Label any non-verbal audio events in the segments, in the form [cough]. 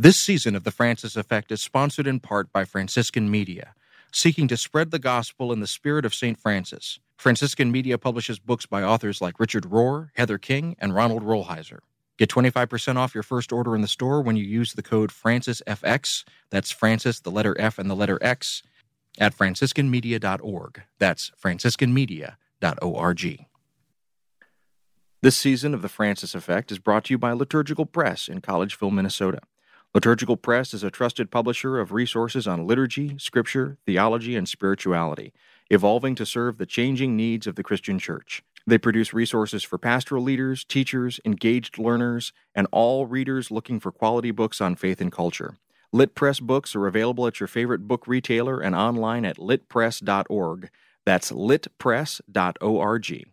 This season of The Francis Effect is sponsored in part by Franciscan Media, seeking to spread the gospel in the spirit of St. Francis. Franciscan Media publishes books by authors like Richard Rohr, Heather King, and Ronald Rolheiser. Get 25% off your first order in the store when you use the code FrancisFX. That's Francis, the letter F, and the letter X at franciscanmedia.org. That's franciscanmedia.org. This season of The Francis Effect is brought to you by Liturgical Press in Collegeville, Minnesota. Liturgical Press is a trusted publisher of resources on liturgy, scripture, theology, and spirituality, evolving to serve the changing needs of the Christian church. They produce resources for pastoral leaders, teachers, engaged learners, and all readers looking for quality books on faith and culture. Lit Press books are available at your favorite book retailer and online at litpress.org. That's litpress.org.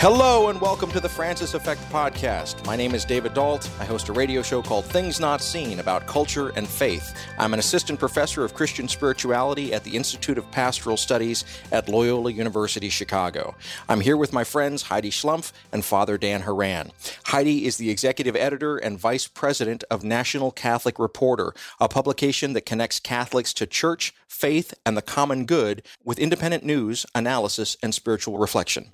Hello and welcome to the Francis Effect podcast. My name is David Dault. I host a radio show called Things Not Seen about culture and faith. I'm an assistant professor of Christian spirituality at the Institute of Pastoral Studies at Loyola University Chicago. I'm here with my friends Heidi Schlumpf and Father Dan Horan. Heidi is the executive editor and vice president of National Catholic Reporter, a publication that connects Catholics to church, faith, and the common good with independent news, analysis, and spiritual reflection.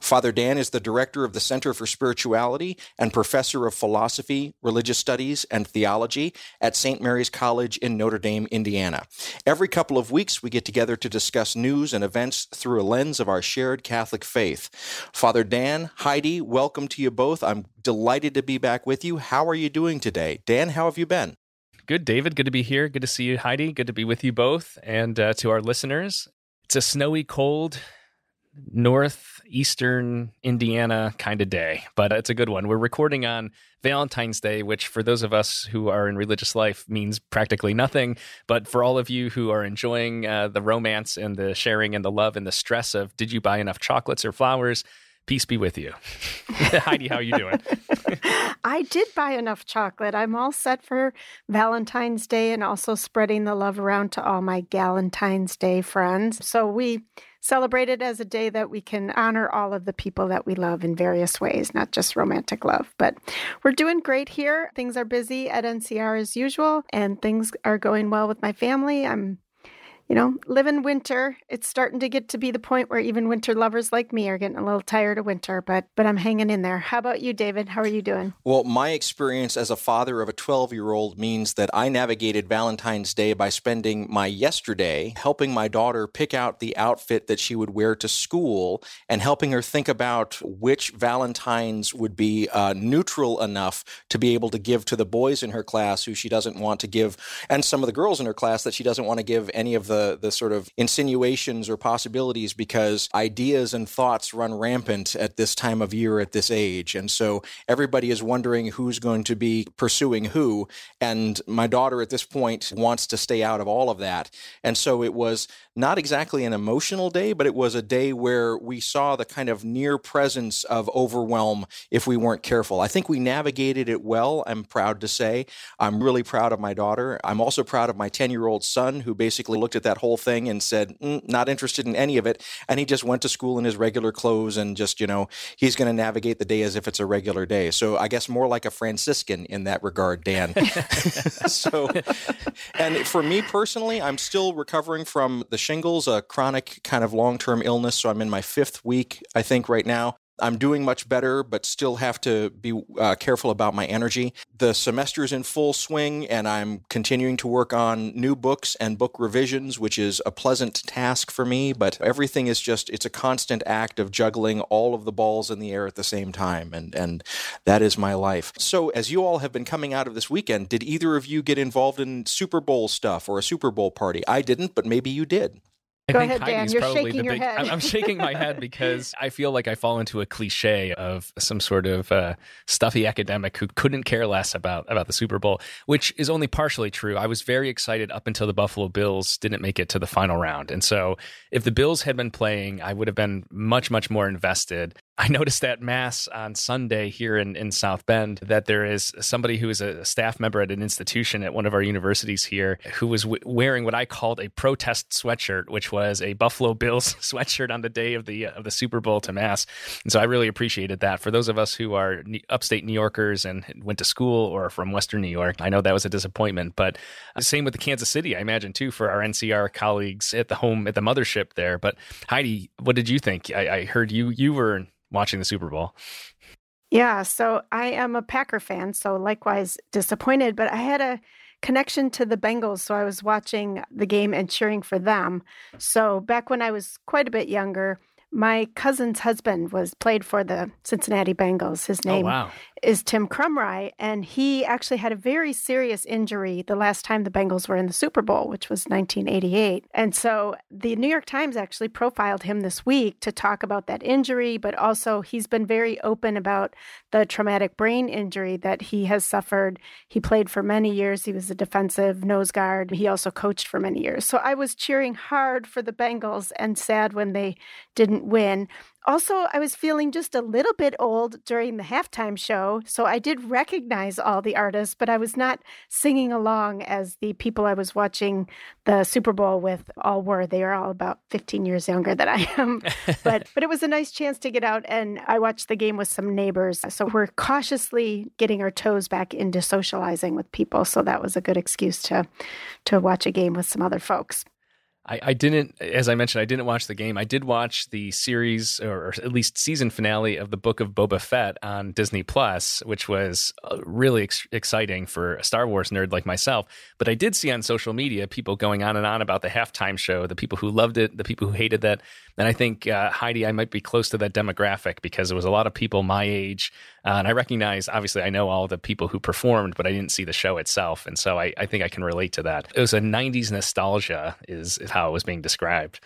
Father Dan is the director of the Center for Spirituality and professor of philosophy, religious studies, and theology at St. Mary's College in Notre Dame, Indiana. Every couple of weeks, we get together to discuss news and events through a lens of our shared Catholic faith. Father Dan, Heidi, welcome to you both. I'm delighted to be back with you. How are you doing today? Dan, how have you been? Good, David. Good to be here. Good to see you, Heidi. Good to be with you both. And uh, to our listeners, it's a snowy, cold, northeastern Indiana kind of day, but it's a good one. We're recording on Valentine's Day, which for those of us who are in religious life means practically nothing. But for all of you who are enjoying uh, the romance and the sharing and the love and the stress of did you buy enough chocolates or flowers? Peace be with you. [laughs] Heidi, how are you doing? [laughs] I did buy enough chocolate. I'm all set for Valentine's Day and also spreading the love around to all my Galentine's Day friends. So we celebrate it as a day that we can honor all of the people that we love in various ways, not just romantic love. But we're doing great here. Things are busy at NCR as usual, and things are going well with my family. I'm you know, live in winter. It's starting to get to be the point where even winter lovers like me are getting a little tired of winter, but but I'm hanging in there. How about you, David? How are you doing? Well, my experience as a father of a 12-year-old means that I navigated Valentine's Day by spending my yesterday helping my daughter pick out the outfit that she would wear to school and helping her think about which Valentines would be uh, neutral enough to be able to give to the boys in her class who she doesn't want to give, and some of the girls in her class that she doesn't want to give any of the the the sort of insinuations or possibilities because ideas and thoughts run rampant at this time of year at this age. And so everybody is wondering who's going to be pursuing who. And my daughter at this point wants to stay out of all of that. And so it was not exactly an emotional day but it was a day where we saw the kind of near presence of overwhelm if we weren't careful. I think we navigated it well i'm proud to say. I'm really proud of my daughter. I'm also proud of my 10 year old son who basically looked at that whole thing and said, mm, not interested in any of it. And he just went to school in his regular clothes and just, you know, he's going to navigate the day as if it's a regular day. So I guess more like a Franciscan in that regard, Dan. [laughs] [laughs] so, and for me personally, I'm still recovering from the shingles, a chronic kind of long term illness. So I'm in my fifth week, I think, right now. I'm doing much better, but still have to be uh, careful about my energy. The semester is in full swing, and I'm continuing to work on new books and book revisions, which is a pleasant task for me. But everything is just, it's a constant act of juggling all of the balls in the air at the same time. And, and that is my life. So, as you all have been coming out of this weekend, did either of you get involved in Super Bowl stuff or a Super Bowl party? I didn't, but maybe you did. I Go think ahead, Dan. Heidi's You're probably shaking the your big. head. I'm, I'm shaking my head [laughs] because I feel like I fall into a cliche of some sort of uh, stuffy academic who couldn't care less about about the Super Bowl, which is only partially true. I was very excited up until the Buffalo Bills didn't make it to the final round, and so if the Bills had been playing, I would have been much much more invested. [laughs] I noticed at Mass on Sunday here in, in South Bend that there is somebody who is a staff member at an institution at one of our universities here who was w- wearing what I called a protest sweatshirt, which was a Buffalo Bills [laughs] sweatshirt on the day of the of the Super Bowl to Mass. And so I really appreciated that. For those of us who are upstate New Yorkers and went to school or from Western New York, I know that was a disappointment. But the same with the Kansas City, I imagine too, for our NCR colleagues at the home at the mothership there. But Heidi, what did you think? I, I heard you you were watching the Super Bowl. Yeah, so I am a Packer fan, so likewise disappointed, but I had a connection to the Bengals, so I was watching the game and cheering for them. So back when I was quite a bit younger, my cousin's husband was played for the Cincinnati Bengals. His oh, name oh, wow. Is Tim Krumrie, and he actually had a very serious injury the last time the Bengals were in the Super Bowl, which was 1988. And so the New York Times actually profiled him this week to talk about that injury, but also he's been very open about the traumatic brain injury that he has suffered. He played for many years. He was a defensive nose guard. He also coached for many years. So I was cheering hard for the Bengals and sad when they didn't win. Also, I was feeling just a little bit old during the halftime show, so I did recognize all the artists, but I was not singing along as the people I was watching the Super Bowl with all were. They are all about 15 years younger than I am. [laughs] but but it was a nice chance to get out and I watched the game with some neighbors. So we're cautiously getting our toes back into socializing with people, so that was a good excuse to to watch a game with some other folks. I, I, didn't, as I mentioned, I didn't watch the game. I did watch the series, or at least season finale of the Book of Boba Fett on Disney Plus, which was uh, really ex- exciting for a Star Wars nerd like myself. But I did see on social media people going on and on about the halftime show, the people who loved it, the people who hated that. And I think uh, Heidi, I might be close to that demographic because there was a lot of people my age, uh, and I recognize, obviously, I know all the people who performed, but I didn't see the show itself, and so I, I think I can relate to that. It was a '90s nostalgia, is, is how it was being described.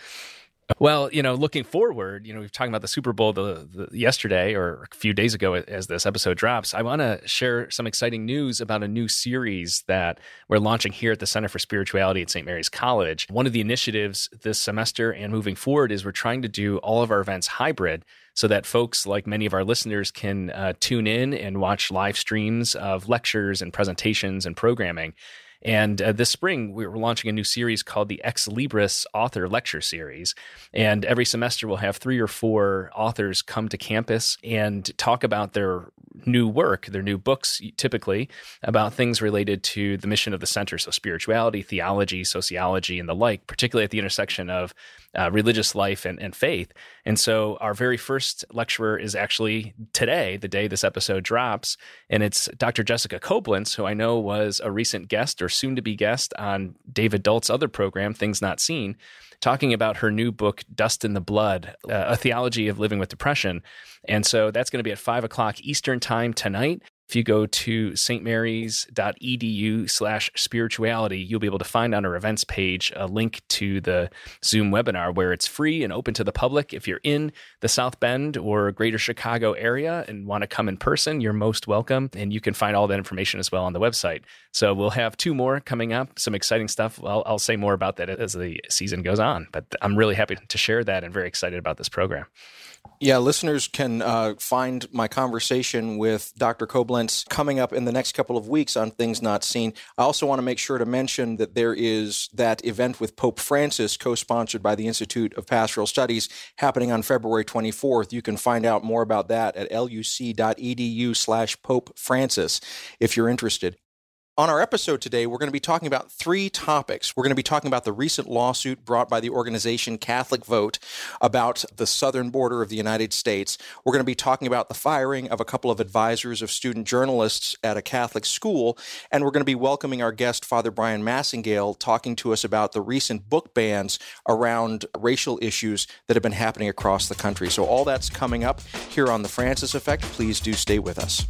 Well, you know, looking forward, you know, we've talking about the Super Bowl the, the, yesterday or a few days ago as this episode drops. I want to share some exciting news about a new series that we're launching here at the Center for Spirituality at St. Mary's College. One of the initiatives this semester and moving forward is we're trying to do all of our events hybrid so that folks like many of our listeners can uh, tune in and watch live streams of lectures and presentations and programming. And uh, this spring, we are launching a new series called the Ex Libris Author Lecture Series. And every semester, we'll have three or four authors come to campus and talk about their new work, their new books, typically about things related to the mission of the center. So, spirituality, theology, sociology, and the like, particularly at the intersection of uh, religious life and, and faith. And so, our very first lecturer is actually today, the day this episode drops. And it's Dr. Jessica Coblentz, who I know was a recent guest or soon to be guest on David Dault's other program, Things Not Seen, talking about her new book, Dust in the Blood, uh, a theology of living with depression. And so, that's going to be at five o'clock Eastern Time tonight. If you go to stmarys.edu slash spirituality, you'll be able to find on our events page a link to the Zoom webinar where it's free and open to the public. If you're in the South Bend or greater Chicago area and want to come in person, you're most welcome. And you can find all that information as well on the website. So we'll have two more coming up, some exciting stuff. I'll, I'll say more about that as the season goes on, but I'm really happy to share that and very excited about this program. Yeah, listeners can uh, find my conversation with Dr. Coblentz coming up in the next couple of weeks on Things Not Seen. I also want to make sure to mention that there is that event with Pope Francis, co sponsored by the Institute of Pastoral Studies, happening on February 24th. You can find out more about that at luc.edu slash Pope Francis if you're interested. On our episode today, we're going to be talking about three topics. We're going to be talking about the recent lawsuit brought by the organization Catholic Vote about the southern border of the United States. We're going to be talking about the firing of a couple of advisors of student journalists at a Catholic school. And we're going to be welcoming our guest, Father Bryan Massingale, talking to us about the recent book bans around racial issues that have been happening across the country. So, all that's coming up here on The Francis Effect. Please do stay with us.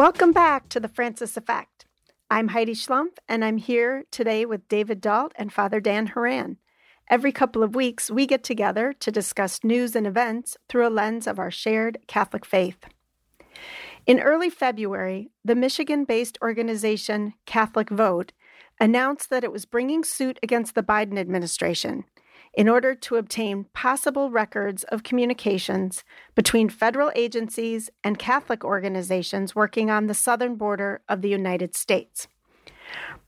Welcome back to the Francis Effect. I'm Heidi Schlumpf, and I'm here today with David Dault and Father Dan Horan. Every couple of weeks, we get together to discuss news and events through a lens of our shared Catholic faith. In early February, the Michigan based organization Catholic Vote announced that it was bringing suit against the Biden administration in order to obtain possible records of communications between federal agencies and Catholic organizations working on the southern border of the United States.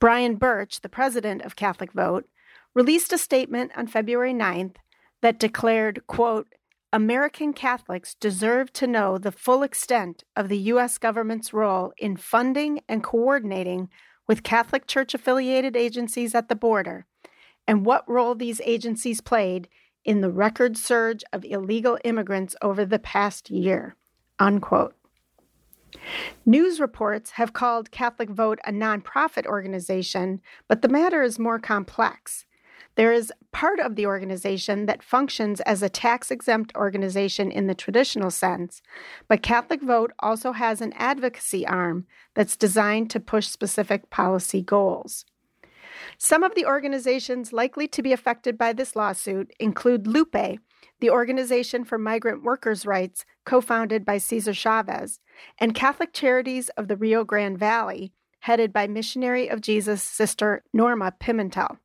Brian Burch, the president of Catholic Vote, released a statement on February 9th that declared, quote, American Catholics deserve to know the full extent of the U.S. government's role in funding and coordinating with Catholic Church affiliated agencies at the border and what role these agencies played in the record surge of illegal immigrants over the past year. Unquote. News reports have called Catholic Vote a nonprofit organization, but the matter is more complex. There is part of the organization that functions as a tax exempt organization in the traditional sense, but Catholic Vote also has an advocacy arm that's designed to push specific policy goals. Some of the organizations likely to be affected by this lawsuit include Lupe, the Organization for Migrant Workers' Rights, co founded by Cesar Chavez, and Catholic Charities of the Rio Grande Valley, headed by Missionary of Jesus Sister Norma Pimentel.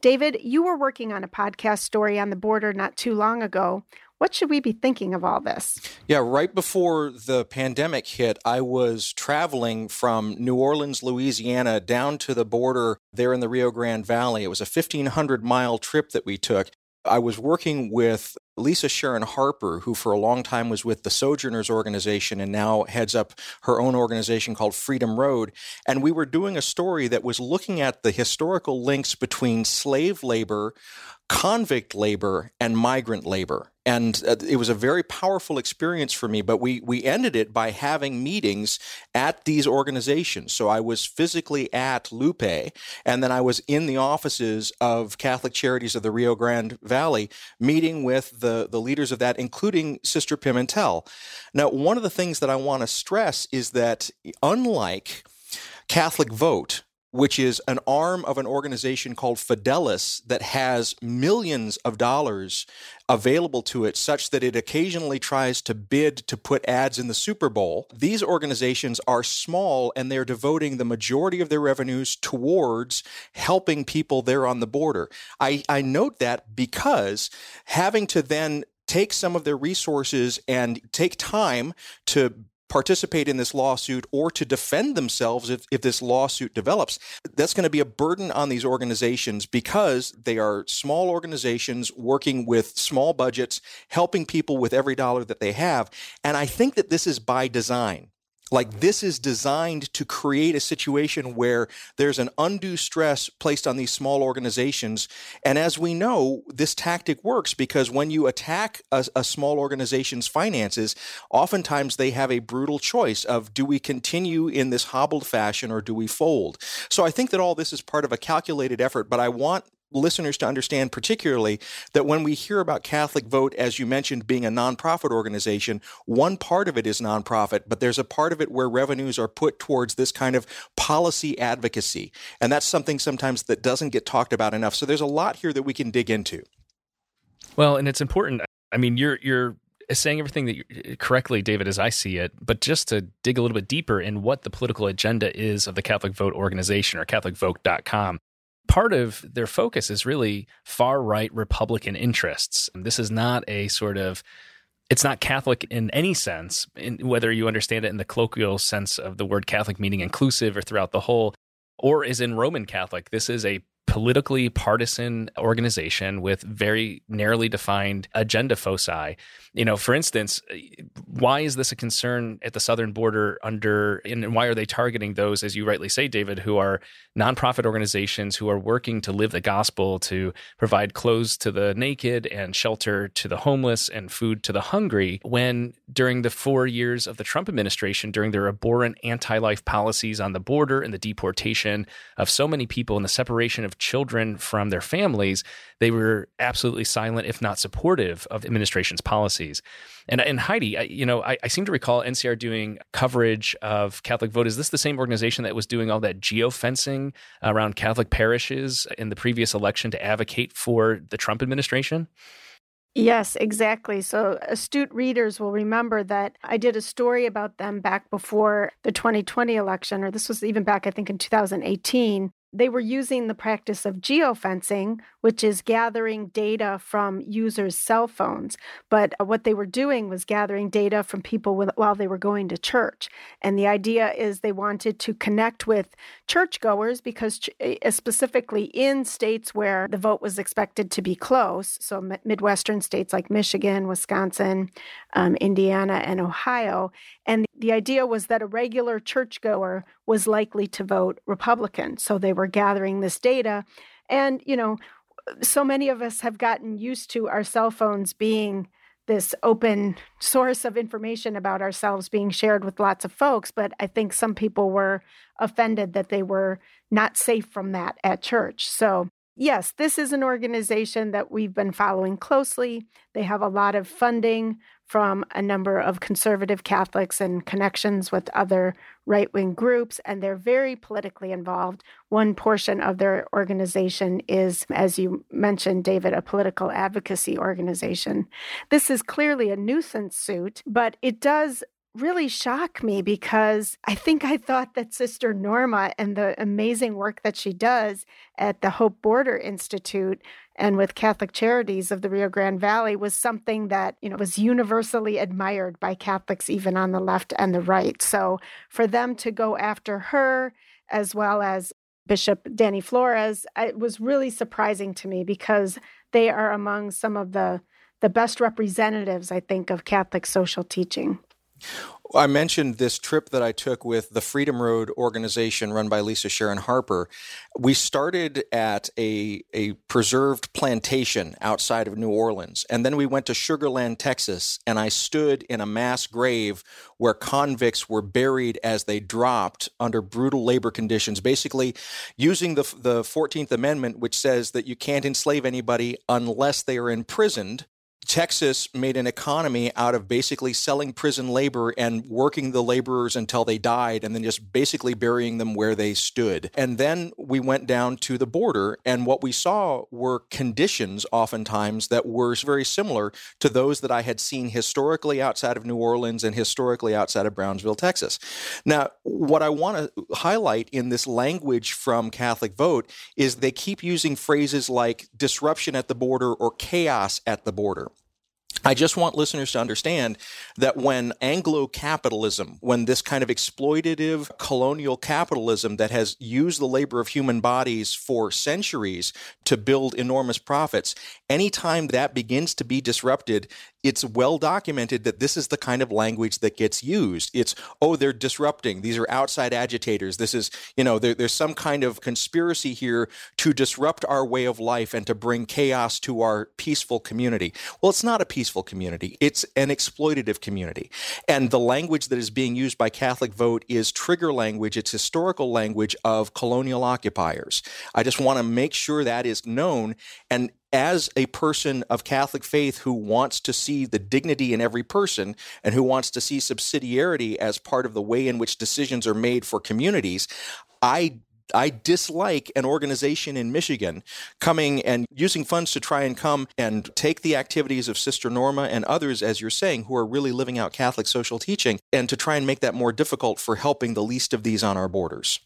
David, you were working on a podcast story on the border not too long ago what should we be thinking of all this? Yeah, right before the pandemic hit, I was traveling from New Orleans, Louisiana, down to the border there in the Rio Grande Valley. It was a 1,500 mile trip that we took. I was working with Lisa Sharon Harper, who for a long time was with the Sojourners Organization and now heads up her own organization called Freedom Road. And we were doing a story that was looking at the historical links between slave labor, convict labor, and migrant labor and uh, it was a very powerful experience for me but we we ended it by having meetings at these organizations so i was physically at lupe and then i was in the offices of catholic charities of the rio grande valley meeting with the the leaders of that including sister pimentel. Now one of the things that i want to stress is that unlike catholic vote which is an arm of an organization called Fidelis that has millions of dollars available to it, such that it occasionally tries to bid to put ads in the Super Bowl. These organizations are small and they're devoting the majority of their revenues towards helping people there on the border. I, I note that because having to then take some of their resources and take time to participate in this lawsuit or to defend themselves if, if this lawsuit develops. That's going to be a burden on these organizations because they are small organizations working with small budgets, helping people with every dollar that they have. And I think that this is by design. Like this is designed to create a situation where there's an undue stress placed on these small organizations. And as we know, this tactic works because when you attack a, a, small organization's finances, oftentimes they have a brutal choice of do we continue in this hobbled fashion or do we fold? So I think that all this is part of a calculated effort, but I want listeners to understand, particularly, that when we hear about Catholic Vote, as you mentioned, being a nonprofit organization, one part of it is nonprofit, but there's a part of it where revenues are put towards this kind of policy advocacy. And that's something sometimes that doesn't get talked about enough. So there's a lot here that we can dig into. Well, and it's important. I mean, you're you're saying everything that you, correctly, David, as I see it, but just to dig a little bit deeper in what the political agenda is of the Catholic Vote organization or CatholicVote.com part of their focus is really far right Republican interests. And this is not a sort of it's not Catholic in any sense, in, whether you understand it in the colloquial sense of the word Catholic meaning inclusive or throughout the whole, or is in Roman Catholic. This is a politically partisan organization with very narrowly defined agenda foci. You know, for instance, why is this a concern at the southern border under and why are they targeting those as you rightly say David who are nonprofit organizations who are working to live the gospel to provide clothes to the naked and shelter to the homeless and food to the hungry when during the 4 years of the Trump administration during their abhorrent anti-life policies on the border and the deportation of so many people and the separation of children from their families, they were absolutely silent, if not supportive, of administration's policies. And, and Heidi, I, you know, I, I, seem to recall NCR doing coverage of Catholic Vote. Is this the same organization that was doing all that geofencing around Catholic parishes in the previous election to advocate for the Trump administration? Yes, exactly. So astute readers will remember that I did a story about them back before the 2020 election, or this was even back, I think, in 2018, they were using the practice of geofencing, which is gathering data from users' cell phones. But what they were doing was gathering data from people while they were going to church. And the idea is they wanted to connect with churchgoers because, eh, specifically in states where the vote was expected to be close, so Midwestern states like Michigan, Wisconsin, um, Indiana, and Ohio. And the idea was that a regular churchgoer was likely to vote Republican. So they were gathering this data. And, you know, so many of us have gotten used to our cell phones being this open source of information about ourselves being shared with lots of folks. But I think some people were offended that they were not safe from that at church. So yes, this is an organization that we've been following closely. They have a lot of funding from a number of conservative Catholics and connections with other right wing groups, and they're very politically involved. One portion of their organization is, as you mentioned, David, a political advocacy organization. This is clearly a nuisance suit, but it does really shock me because I think I thought that Sister Norma and the amazing work that she does at the Hope Border Institute and with Catholic Charities of the Rio Grande Valley was something that, you know, was universally admired by Catholics even on the left and the right. So for them to go after her as well as Bishop Danny Flores, it was really surprising to me because they are among some of the the best representatives, I think, of Catholic social teaching. I mentioned this trip that I took with the Freedom Road organization run by Lisa Sharon Harper. We started at a, a preserved plantation outside of New Orleans, and then we went to Sugarland, Texas, and I stood in a mass grave where convicts were buried as they dropped under brutal labor conditions, basically using the, the 14th Amendment, which says that you can't enslave anybody unless they are imprisoned Texas made an economy out of basically selling prison labor and working the laborers until they died and then just basically burying them where they stood. And then we went down to the border, and what we saw were conditions oftentimes that were very similar to those that I had seen historically outside of New Orleans and historically outside of Brownsville, Texas. Now, what I want to highlight in this language from Catholic Vote is they keep using phrases like disruption at the border or chaos at the border. I just want listeners to understand that when Anglo capitalism, when this kind of exploitative colonial capitalism that has used the labor of human bodies for centuries to build enormous profits, anytime that begins to be disrupted, it's well documented that this is the kind of language that gets used. It's, oh, they're disrupting. These are outside agitators. This is, you know, there, there's some kind of conspiracy here to disrupt our way of life and to bring chaos to our peaceful community. Well, it's not a peaceful community, it's an exploitative community. And the language that is being used by Catholic Vote is trigger language, it's historical language of colonial occupiers. I just want to make sure that is known. And as a person of Catholic faith who wants to see the dignity in every person and who wants to see subsidiarity as part of the way in which decisions are made for communities, I I dislike an organization in Michigan coming and using funds to try and come and take the activities of Sister Norma and others, as you're saying, who are really living out Catholic social teaching, and to try and make that more difficult for helping the least of these on our borders.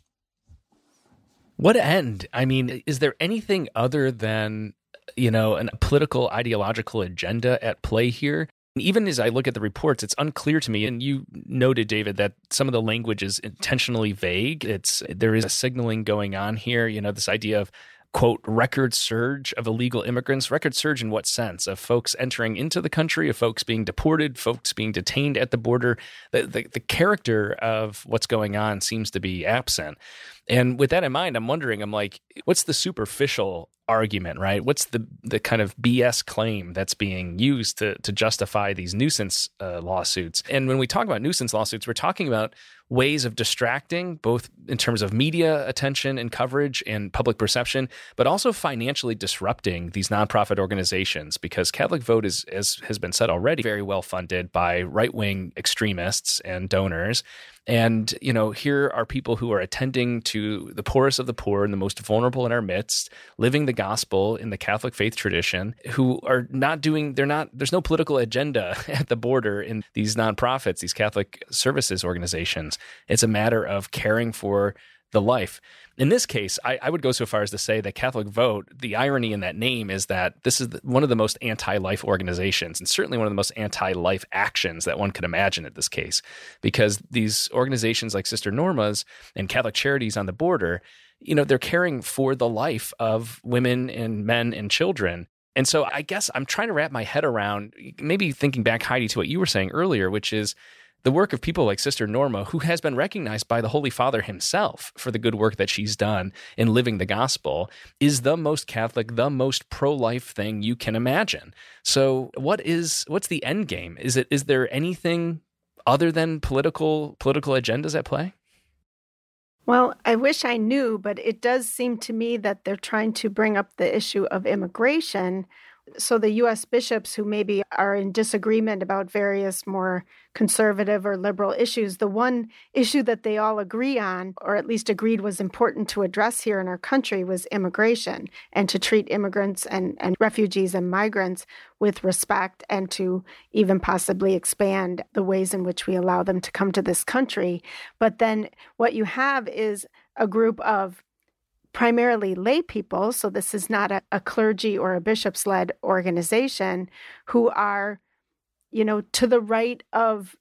What end? I mean, is there anything other than you know, a political ideological agenda at play here. Even as I look at the reports, it's unclear to me. And you noted, David, that some of the language is intentionally vague. It's there is a signaling going on here. You know, this idea of quote record surge of illegal immigrants record surge in what sense of folks entering into the country of folks being deported folks being detained at the border the, the, the character of what's going on seems to be absent and with that in mind i'm wondering i'm like what's the superficial argument, right? What's the the kind of BS claim that's being used to to justify these nuisance uh, lawsuits? And when we talk about nuisance lawsuits, we're talking about ways of distracting, both in terms of media attention and coverage and public perception, but also financially disrupting these nonprofit organizations because Catholic Vote is, as has been said already, very well funded by right wing extremists and donors. And, you know, here are people who are attending to the poorest of the poor and the most vulnerable in our midst, living the gospel in the Catholic faith tradition, who are not doing, they're not, there's no political agenda [laughs] at the border in these nonprofits, these Catholic services organizations. It's a matter of caring for the life. In this case, I, I, would go so far as to say that Catholic Vote, the irony in that name is that this is one of the most anti life organizations and certainly one of the most anti life actions that one could imagine in this case. Because these organizations like Sister Norma's and Catholic Charities on the border, you know, they're caring for the life of women and men and children. And so I guess I'm trying to wrap my head around maybe thinking back, Heidi, to what you were saying earlier, which is the work of people like Sister Norma, who has been recognized by the Holy Father himself for the good work that she's done in living the gospel, is the most Catholic, the most pro-life thing you can imagine. So, what is what's the end game? Is it is there anything other than political political agendas at play? Well, I wish I knew, but it does seem to me that they're trying to bring up the issue of immigration so the US bishops who maybe are in disagreement about various more conservative or liberal issues, the one issue that they all agree on, or at least agreed was important to address here in our country, was immigration and to treat immigrants and, and refugees and migrants with respect and to even possibly expand the ways in which we allow them to come to this country. But then what you have is a group of primarily lay people, so this is not a, a clergy or a bishop's led organization, who are, you know, to the right of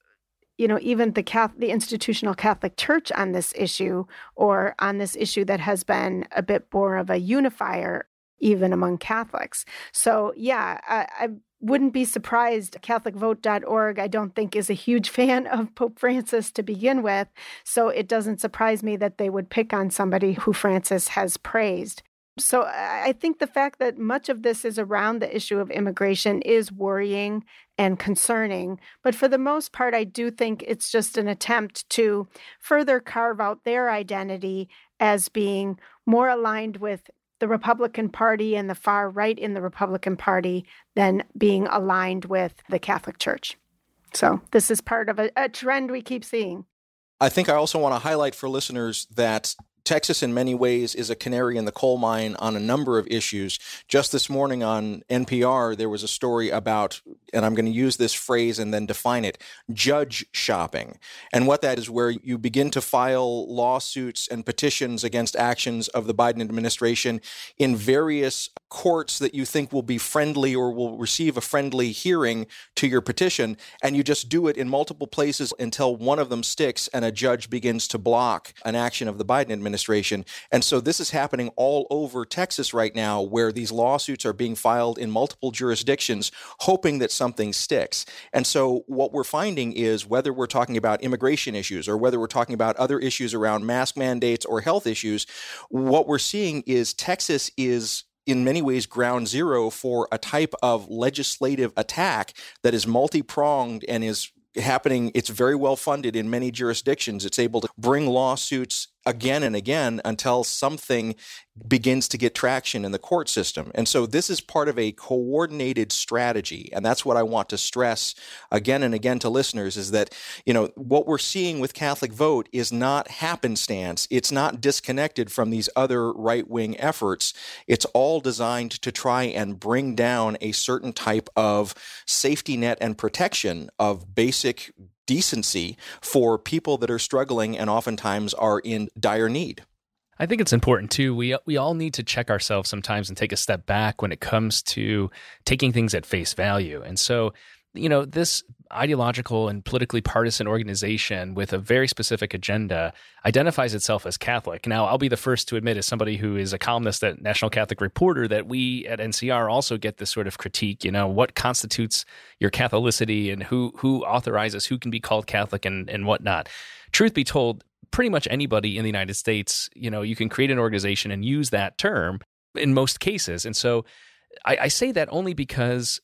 you know even the Catholic, the institutional Catholic Church on this issue, or on this issue that has been a bit more of a unifier even among Catholics. So yeah, I, I wouldn't be surprised. CatholicVote.org, I don't think, is a huge [laughs] fan of Pope Francis to begin with. So it doesn't surprise me that they would pick on somebody who Francis has praised. So I think the fact that much of this is around the issue of immigration is worrying and concerning. But for the most part, I do think it's just an attempt to further carve out their identity as being more aligned with the Republican Party and the far right in the Republican Party than being aligned with the Catholic Church. So, this is part of a, a trend we keep seeing. I think I also want to highlight for listeners that Texas, in many ways, is a canary in the coal mine on a number of issues. Just this morning on NPR, there was a story about, and I'm going to use this phrase and then define it judge shopping. And what that is, where you begin to file lawsuits and petitions against actions of the Biden administration in various courts that you think will be friendly or will receive a friendly hearing to your petition. And you just do it in multiple places until one of them sticks and a judge begins to block an action of the Biden administration administration. And so this is happening all over Texas right now, where these lawsuits are being filed in multiple jurisdictions, hoping that something sticks. And so what we're finding is whether we're talking about immigration issues or whether we're talking about other issues around mask mandates or health issues, what we're seeing is Texas is in many ways ground zero for a type of legislative attack that is multi pronged and is happening. It's very well funded in many jurisdictions. It's able to bring lawsuits again and again until something begins to get traction in the court system. And so this is part of a coordinated strategy. And that's what I want to stress again and again to listeners is that, you know, what we're seeing with Catholic Vote is not happenstance. It's not disconnected from these other right wing efforts. It's all designed to try and bring down a certain type of safety net and protection of basic decency for people that are struggling and oftentimes are in dire need. I think it's important too. We we all need to check ourselves sometimes and take a step back when it comes to taking things at face value. And so you know, this ideological and politically partisan organization with a very specific agenda identifies itself as Catholic. Now, I'll be the first to admit, as somebody who is a columnist at National Catholic Reporter, that we at NCR also get this sort of critique. You know, what constitutes your Catholicity and who who authorizes who can be called Catholic and and whatnot. Truth be told, pretty much anybody in the United States, you know, you can create an organization and use that term in most cases. And so I, I say that only because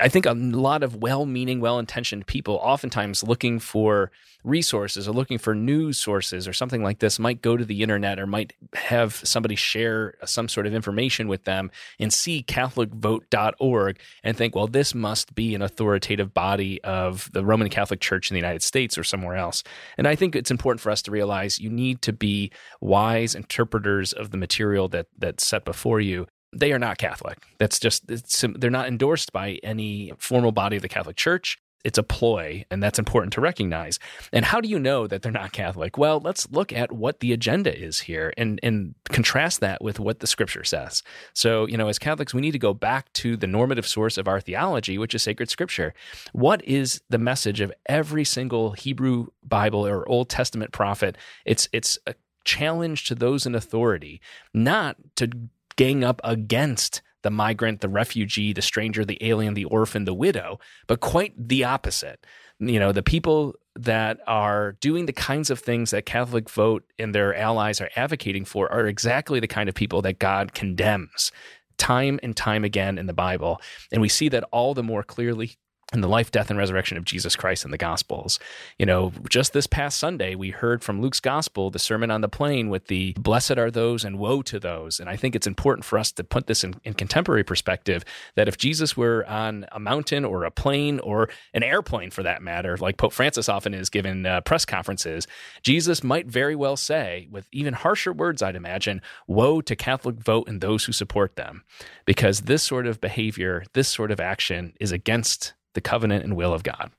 I think a lot of well meaning, well intentioned people, oftentimes looking for resources or looking for news sources or something like this, might go to the internet or might have somebody share some sort of information with them and see CatholicVote.org and think, well, this must be an authoritative body of the Roman Catholic Church in the United States or somewhere else. And I think it's important for us to realize you need to be wise interpreters of the material that that's set before you they are not Catholic. That's just they're not endorsed by any formal body of the Catholic Church. It's a ploy, and that's important to recognize. And how do you know that they're not Catholic? Well, let's look at what the agenda is here and, and contrast that with what the scripture says. So, you know, as Catholics, we need to go back to the normative source of our theology, which is sacred scripture. What is the message of every single Hebrew Bible or Old Testament prophet? It's it's a challenge to those in authority, not to gang up against the migrant, the refugee, the stranger, the alien, the orphan, the widow, but quite the opposite. You know, the people that are doing the kinds of things that Catholic Vote and their allies are advocating for are exactly the kind of people that God condemns time and time again in the Bible. And we see that all the more clearly and the life, death, and resurrection of Jesus Christ in the Gospels. You know, just this past Sunday, we heard from Luke's Gospel, the Sermon on the Plain, with the blessed are those and woe to those. And I think it's important for us to put this in, in contemporary perspective that if Jesus were on a mountain or a plane or an airplane for that matter, like Pope Francis often is given uh, press conferences, Jesus might very well say, with even harsher words, I'd imagine, woe to Catholic vote and those who support them. Because this sort of behavior, this sort of action is against the covenant and will of God.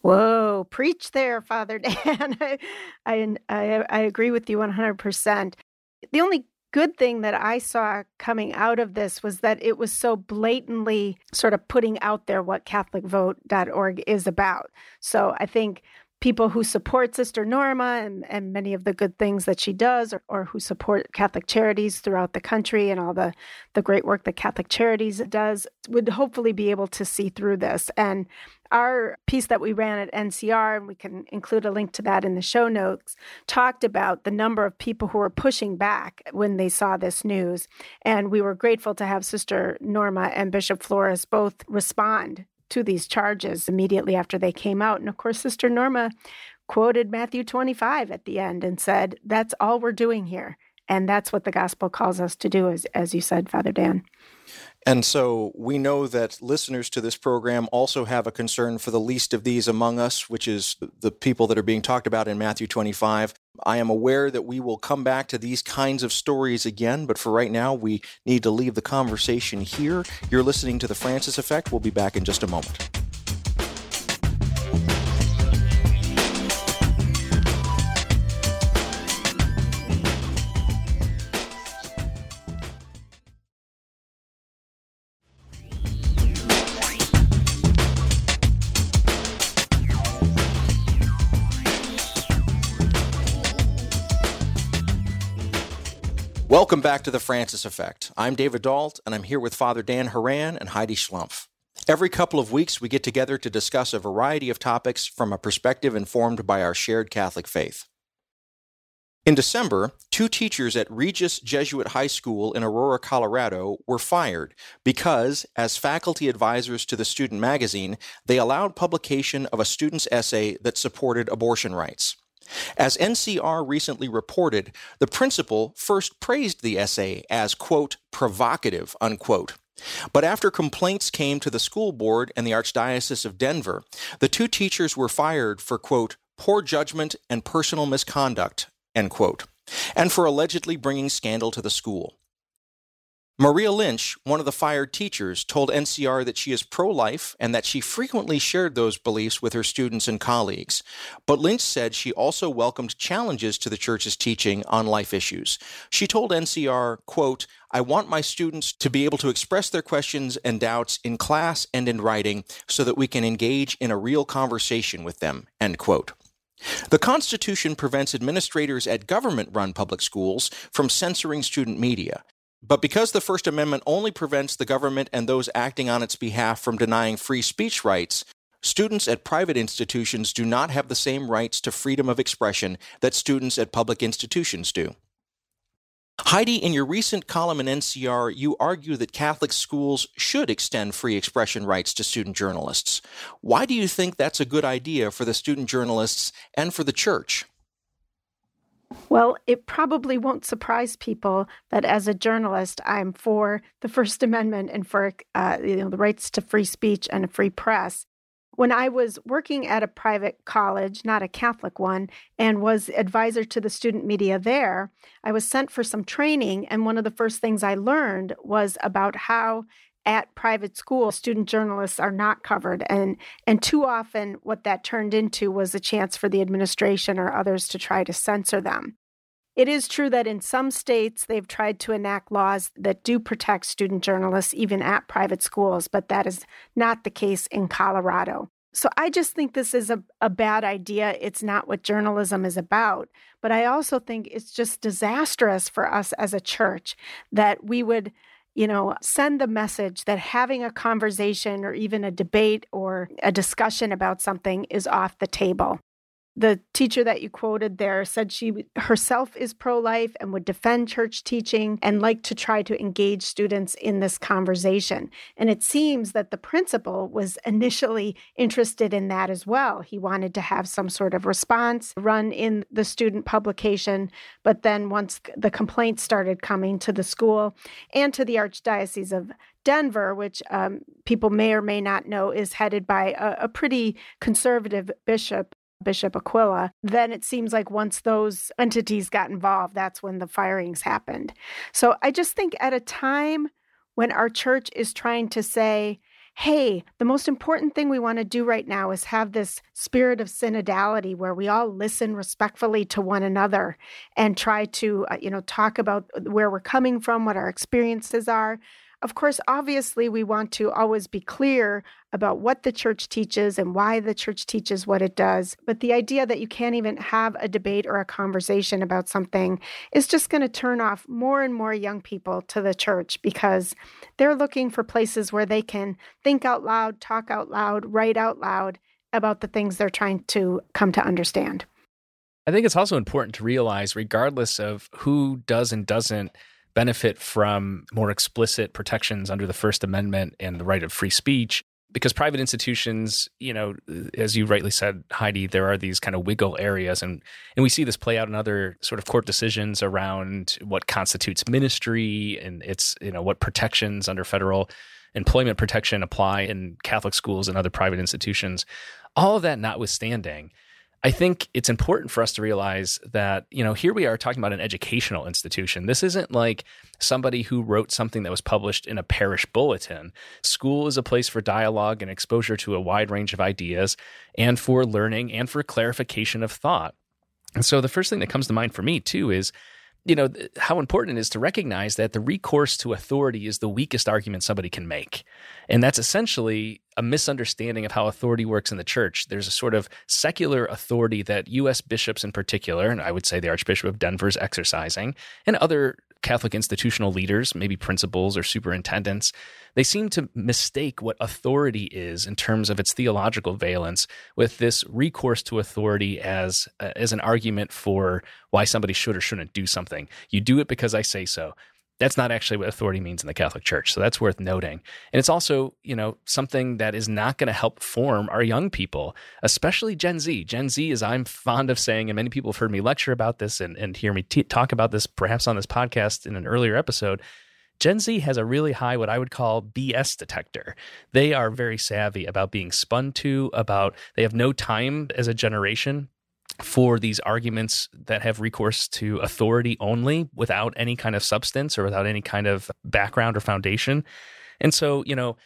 Whoa, preach there, Father [laughs] Dan. I, I, I, I agree with you 100%. The only good thing that I saw coming out of this was that it was so blatantly sort of putting out there what CatholicVote.org is about. So I think people who support Sister Norma and, and many of the good things that she does, or, or who support Catholic Charities throughout the country and all the, the great work that Catholic Charities does, would hopefully be able to see through this. And our piece that we ran at NCR, and we can include a link to that in the show notes, talked about the number of people who were pushing back when they saw this news. And we were grateful to have Sister Norma and Bishop Flores both respond to these charges immediately after they came out. And of course, Sister Norma quoted Matthew 25 at the end and said, That's all we're doing here. And that's what the gospel calls us to do, as, as you said, Father Dan. And so we know that listeners to this program also have a concern for the least of these among us, which is the people that are being talked about in Matthew 25. I am aware that we will come back to these kinds of stories again, but for right now, we need to leave the conversation here. You're listening to The Francis Effect. We'll be back in just a moment. Welcome back to the Francis Effect. I'm David Dault, and I'm here with Father Dan Horan and Heidi Schlumpf. Every couple of weeks, we get together to discuss a variety of topics from a perspective informed by our shared Catholic faith. In December, two teachers at Regis Jesuit High School in Aurora, Colorado were fired because, as faculty advisors to the student magazine, they allowed publication of a student's essay that supported abortion rights. As NCR recently reported, the principal first praised the essay as, quote, provocative, unquote. But after complaints came to the school board and the Archdiocese of Denver, the two teachers were fired for, quote, poor judgment and personal misconduct, end quote, and for allegedly bringing scandal to the school. Maria Lynch, one of the fired teachers, told NCR that she is pro life and that she frequently shared those beliefs with her students and colleagues. But Lynch said she also welcomed challenges to the church's teaching on life issues. She told NCR, quote, I want my students to be able to express their questions and doubts in class and in writing so that we can engage in a real conversation with them, end quote. The Constitution prevents administrators at government run public schools from censoring student media. But because the First Amendment only prevents the government and those acting on its behalf from denying free speech rights, students at private institutions do not have the same rights to freedom of expression that students at public institutions do. Heidi, in your recent column in NCR, you argue that Catholic schools should extend free expression rights to student journalists. Why do you think that's a good idea for the student journalists and for the church? Well, it probably won't surprise people that as a journalist, I'm for the First Amendment and for uh, you know the rights to free speech and a free press. When I was working at a private college, not a Catholic one, and was advisor to the student media there, I was sent for some training. And one of the first things I learned was about how at private schools student journalists are not covered and and too often what that turned into was a chance for the administration or others to try to censor them it is true that in some states they've tried to enact laws that do protect student journalists even at private schools, but that is not the case in Colorado. So I just think this is a, a bad idea. It's not what journalism is about. But I also think it's just disastrous for us as a church that we would you know, send the message that having a conversation or even a debate or a discussion about something is off the table the teacher that you quoted there said she herself is pro life and would defend church teaching and like to try to engage students in this conversation. And it seems that the principal was initially interested in that as well. He wanted to have some sort of response run in the student publication. But then once the complaints started coming to the school and to the Archdiocese of Denver, which um, people may or may not know is headed by a, a pretty conservative bishop, Bishop Aquila, then it seems like once those entities got involved, that's when the firings happened. So I just think at a time when our church is trying to say, hey, the most important thing we want to do right now is have this spirit of synodality where we all listen respectfully to one another and try to, uh, you know, talk about where we're coming from, what our experiences are. Of course, obviously, we want to always be clear about what the church teaches and why the church teaches what it does. But the idea that you can't even have a debate or a conversation about something is just going to turn off more and more young people to the church because they're looking for places where they can think out loud, talk out loud, write out loud about the things they're trying to come to understand. I think it's also important to realize, regardless of who does and doesn't benefit from more explicit protections under the First Amendment and the right of free speech. Because private institutions, you know, as you rightly said, Heidi, there are these kind of wiggle areas, and and we see this play out in other sort of court decisions around what constitutes ministry and it's you know what protections under federal employment protection apply in Catholic schools and other private institutions. All of that notwithstanding, I think it's important for us to realize that, you know, here we are talking about an educational institution. This isn't like somebody who wrote something that was published in a parish bulletin. School is a place for dialogue and exposure to a wide range of ideas and for learning and for clarification of thought. And so the first thing that comes to mind for me, too, is you know how important it is to recognize that the recourse to authority is the weakest argument somebody can make and that's essentially a misunderstanding of how authority works in the church there's a sort of secular authority that us bishops in particular and i would say the archbishop of denver is exercising and other Catholic institutional leaders, maybe principals or superintendents, they seem to mistake what authority is in terms of its theological valence with this recourse to authority as uh, as an argument for why somebody should or shouldn't do something. You do it because I say so. That's not actually what authority means in the Catholic Church. So that's worth noting. And it's also, you know, something that is not going to help form our young people, especially Gen Z. Gen Z, as I'm fond of saying, and many people have heard me lecture about this and, and hear me t- talk about this perhaps on this podcast in an earlier episode. Gen Z has a really high, what I would call BS detector. They are very savvy about being spun to, about they have no time as a generation for these arguments that have recourse to authority only without any kind of substance or without any kind of background or foundation. And so, you know,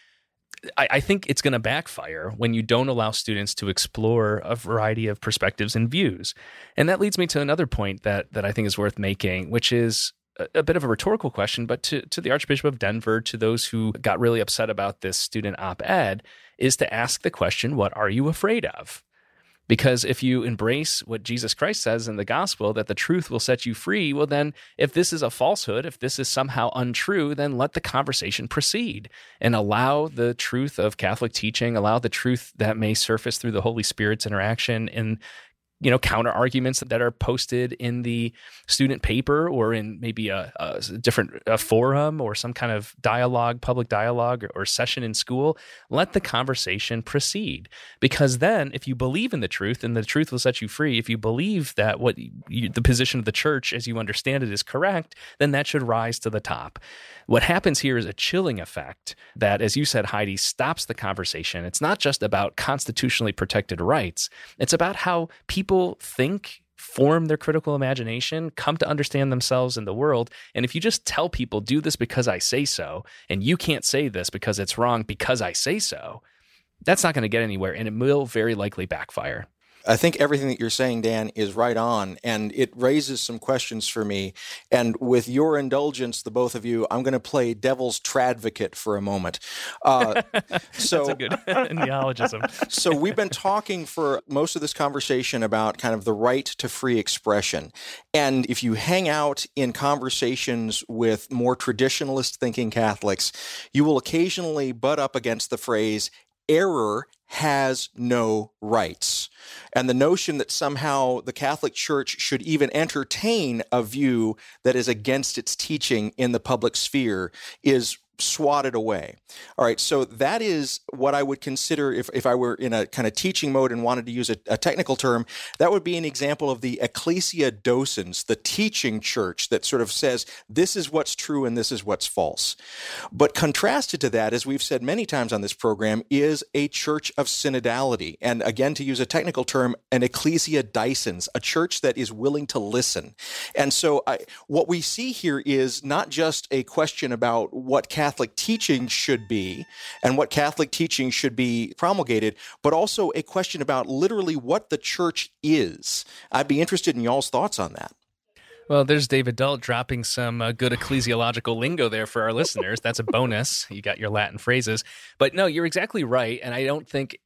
I, I think it's going to backfire when you don't allow students to explore a variety of perspectives and views. And that leads me to another point that that I think is worth making, which is a, a bit of a rhetorical question, but to, to the Archbishop of Denver, to those who got really upset about this student op ed, is to ask the question, what are you afraid of? Because if you embrace what Jesus Christ says in the gospel, that the truth will set you free, well, then if this is a falsehood, if this is somehow untrue, then let the conversation proceed and allow the truth of Catholic teaching, allow the truth that may surface through the Holy Spirit's interaction in you know counter arguments that are posted in the student paper or in maybe a, a different a forum or some kind of dialogue public dialogue or, or session in school let the conversation proceed. Because then if you believe in the truth and the truth will set you free if you believe that what you, the position of the church as you understand it is correct then that should rise to the top. What happens here is a chilling effect that as you said heidi stops the conversation. It's not just about constitutionally protected rights. It's about how people think form their critical imagination, come to understand themselves in the world. And if you just tell people, do this because I say so, and you can't say this because it's wrong because I say so, that's not going to get anywhere and it will very likely backfire. I think everything that you're saying, Dan, is right on, and it raises some questions for me. And with your indulgence, the both of you, I'm going to play devil's tradvocate for a moment. Uh, so, [laughs] That's a good [laughs] neologism. [laughs] so we've been talking for most of this conversation about kind of the right to free expression, and if you hang out in conversations with more traditionalist thinking Catholics, you will occasionally butt up against the phrase error has no rights. And the notion that somehow the Catholic Church should even entertain a view that is against its teaching in the public sphere is swatted away. All right, so that is what I would consider if, if I were in a kind of teaching mode and wanted to use a, a technical term, that would be an example of the ecclesia docens, the teaching church that sort of says this is what's true and this is what's false. But contrasted to that, as we've said many times on this program, is a church of synodality. And again, to use a technical term, an ecclesia discens, a church that is willing to listen. And so I, what we see here is not just a question about what Catholic teaching should be and what Catholic teaching should be promulgated, but also a question about literally what the church is. I'd be interested in y'all's thoughts on that. Well, there's David Dault dropping some uh, good ecclesiological lingo there for our listeners. That's a bonus. You got your Latin phrases. But no, you're exactly right. And I don't think,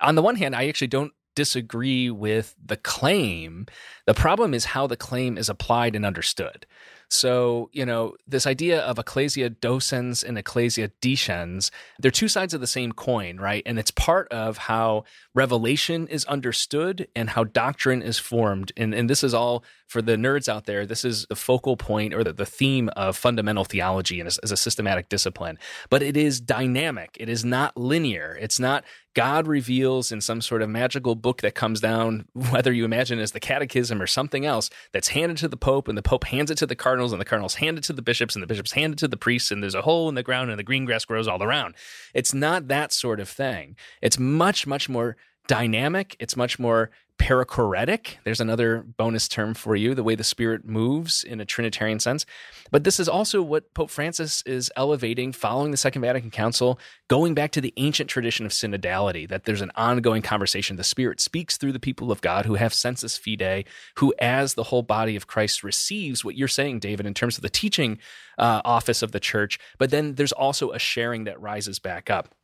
on the one hand, I actually don't disagree with the claim. The problem is how the claim is applied and understood. So, you know, this idea of ecclesia docens and ecclesia discens, they're two sides of the same coin, right? And it's part of how revelation is understood and how doctrine is formed. And, and this is all for the nerds out there. This is the focal point or the, the theme of fundamental theology as, as a systematic discipline. But it is dynamic, it is not linear. It's not God reveals in some sort of magical book that comes down, [laughs] whether you imagine it as the catechism or something else, that's handed to the Pope, and the Pope hands it to the cardinals, and the cardinals hand it to the bishops, and the bishops hand it to the priests, and there's a hole in the ground, and the green grass grows all around. It's not that sort of thing. It's much, much more dynamic. It's much more perichoretic. There's another bonus term for you, the way the Spirit moves in a Trinitarian sense. But this is also what Pope Francis is elevating following the Second Vatican Council, going back to the ancient tradition of synodality, that there's an ongoing conversation. The Spirit speaks through the people of God who have sensus fidei, who, as the whole body of Christ, receives what you're saying, David, in terms of the teaching uh, office of the church. But then there's also a sharing that rises back up.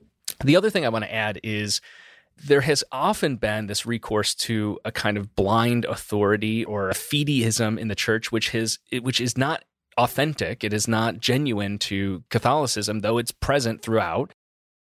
The other thing I want to add is there has often been this recourse to a kind of blind authority or a fideism in the church, which has which is not authentic. It is not genuine to Catholicism, though it's present throughout.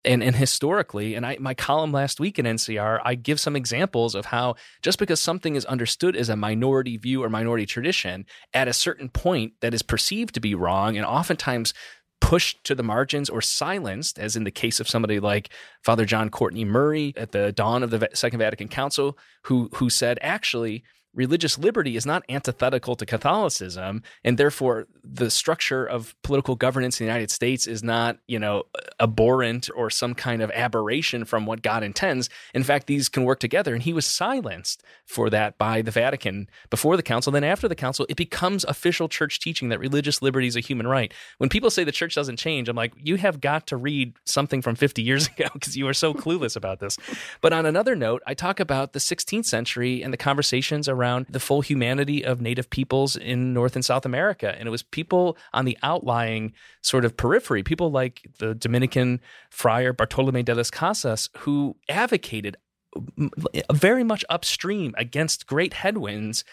And and historically, and I my column last week in NCR, I give some examples of how just because something is understood as a minority view or minority tradition, at a certain point that is perceived to be wrong, and oftentimes pushed to the margins or silenced, as in the case of somebody like Father John Courtney Murray at the dawn of the Second Vatican Council, who who said actually religious liberty is not antithetical to Catholicism, and therefore the structure of political governance in the United States is not, you know, abhorrent or some kind of aberration from what God intends. In fact, these can work together. And he was silenced for that by the Vatican before the council. Then after the council, it becomes official church teaching that religious liberty is a human right. When people say the church doesn't change, I'm like, you have got to read something from 50 years [laughs] ago because you are so clueless about this. But on another note, I talk about the 16th century and the conversations around around the full humanity of native peoples in North and South America. And it was people on the outlying sort of periphery, people like the Dominican friar Bartolome de las Casas, who advocated very much upstream against great headwinds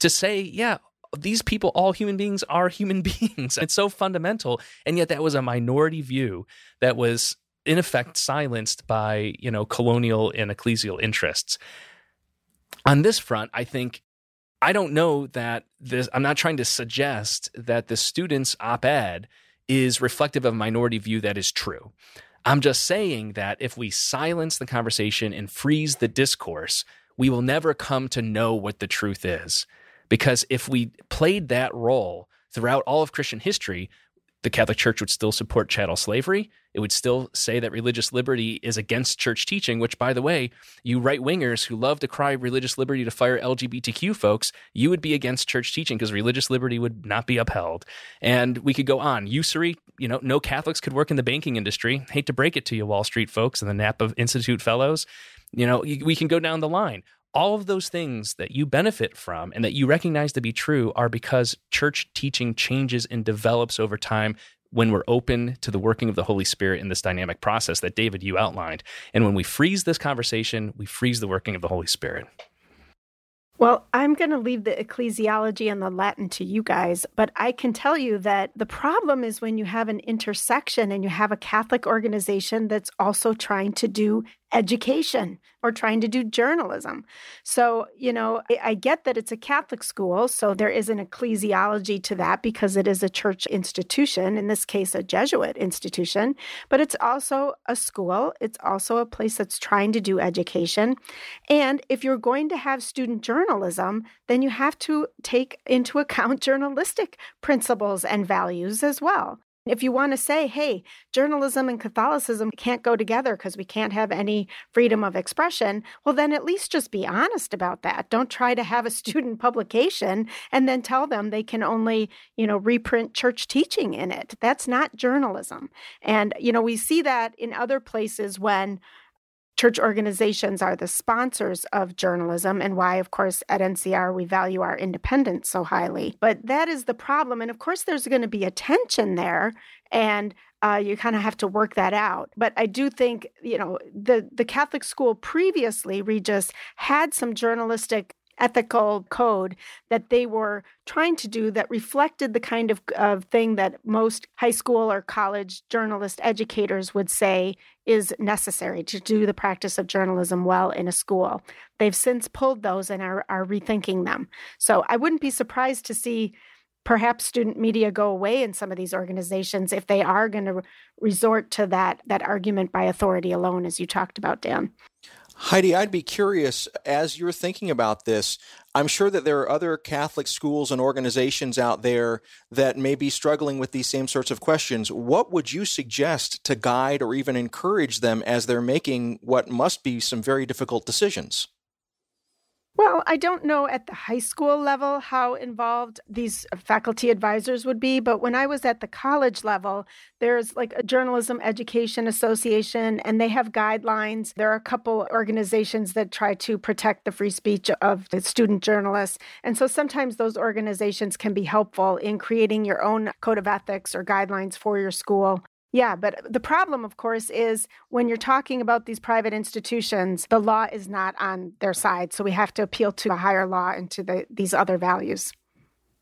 to say, yeah, these people, all human beings, are human [laughs] beings. It's so fundamental. And yet that was a minority view that was in effect silenced by, you know, colonial and ecclesial interests on this front, I think I don't know that this, I'm not trying to suggest that the students' op ed is reflective of a minority view that is true. I'm just saying that if we silence the conversation and freeze the discourse, we will never come to know what the truth is. Because if we played that role throughout all of Christian history, the Catholic Church would still support chattel slavery. It would still say that religious liberty is against church teaching, which, by the way, you right wingers who love to cry religious liberty to fire LGBTQ folks, you would be against church teaching because religious liberty would not be upheld. And we could go on. Usury, you know, no Catholics could work in the banking industry. Hate to break it to you, Wall Street folks and the Napa Institute fellows. You know, we can go down the line all of those things that you benefit from and that you recognize to be true are because church teaching changes and develops over time when we're open to the working of the Holy Spirit in this dynamic process that David you outlined. And when we freeze this conversation, we freeze the working of the Holy Spirit. Well, I'm going to leave the ecclesiology and the Latin to you guys, but I can tell you that the problem is when you have an intersection and you have a Catholic organization that's also trying to do education or trying to do journalism. So, you know, I get that it's a Catholic school, so there is an ecclesiology to that because it is a church institution, in this case, a Jesuit institution, but it's also a school. It's also a place that's trying to do education. And if you're going to have student journalism, then you have to take into account journalistic principles and values as well. If you want to say, hey, journalism and Catholicism can't go together because we can't have any freedom of expression, well, then at least just be honest about that. Don't try to have a student publication and then tell them they can only, you know, reprint church teaching in it. That's not journalism. And, you know, we see that in other places when church organizations are the sponsors of journalism and why of course at ncr we value our independence so highly. But that is the problem and of course there's going to be a tension there and uh, you kind of have to work that out. But i do think you know the the catholic school previously regis had some journalistic ethical code that they were trying to do that reflected the kind of, of thing that most high school or college journalist educators would say is necessary to do the practice of journalism well in a school. They've since pulled those and are, are rethinking them. So I wouldn't be surprised to see perhaps student media go away in some of these organizations if they are going to resort to that that argument by authority alone as you talked about Dan. Heidi, I'd be curious as you're thinking about this. I'm sure that there are other Catholic schools and organizations out there that may be struggling with these same sorts of questions. What would you suggest to guide or even encourage them as they're making what must be some very difficult decisions? Well, I don't know at the high school level how involved these faculty advisors would be, but when I was at the college level, there's like a journalism education association and they have guidelines. There are a couple organizations that try to protect the free speech of the student journalists. And so sometimes those organizations can be helpful in creating your own code of ethics or guidelines for your school. Yeah, but the problem, of course, is when you're talking about these private institutions, the law is not on their side. So we have to appeal to a higher law and to the, these other values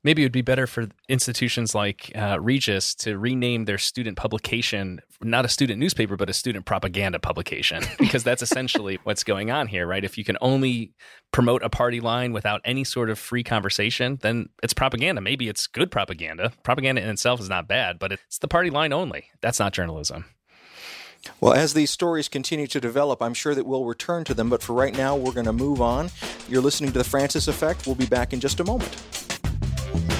maybe it would be better for institutions like uh, Regis to rename their student publication not a student newspaper, but a student propaganda publication, [laughs] because that's essentially what's going on here, right? If you can only promote a party line without any sort of free conversation, then it's propaganda. Maybe it's good propaganda. Propaganda in itself is not bad, but it's the party line only. That's not journalism. Well, as these stories continue to develop, I'm sure that we'll return to them, but for right now, we're going to move on. You're listening to The Francis Effect. We'll be back in just a moment. Bye.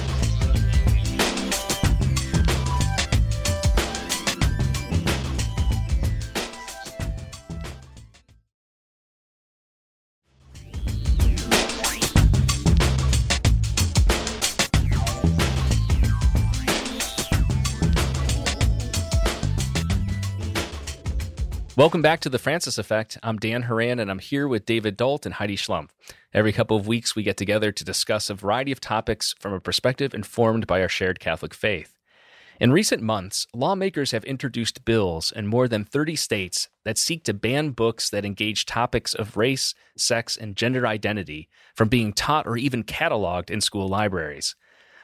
Welcome back to the Francis Effect. I'm Dan Horan, and I'm here with David Dault and Heidi Schlumpf. Every couple of weeks, we get together to discuss a variety of topics from a perspective informed by our shared Catholic faith. In recent months, lawmakers have introduced bills in more than 30 states that seek to ban books that engage topics of race, sex, and gender identity from being taught or even cataloged in school libraries.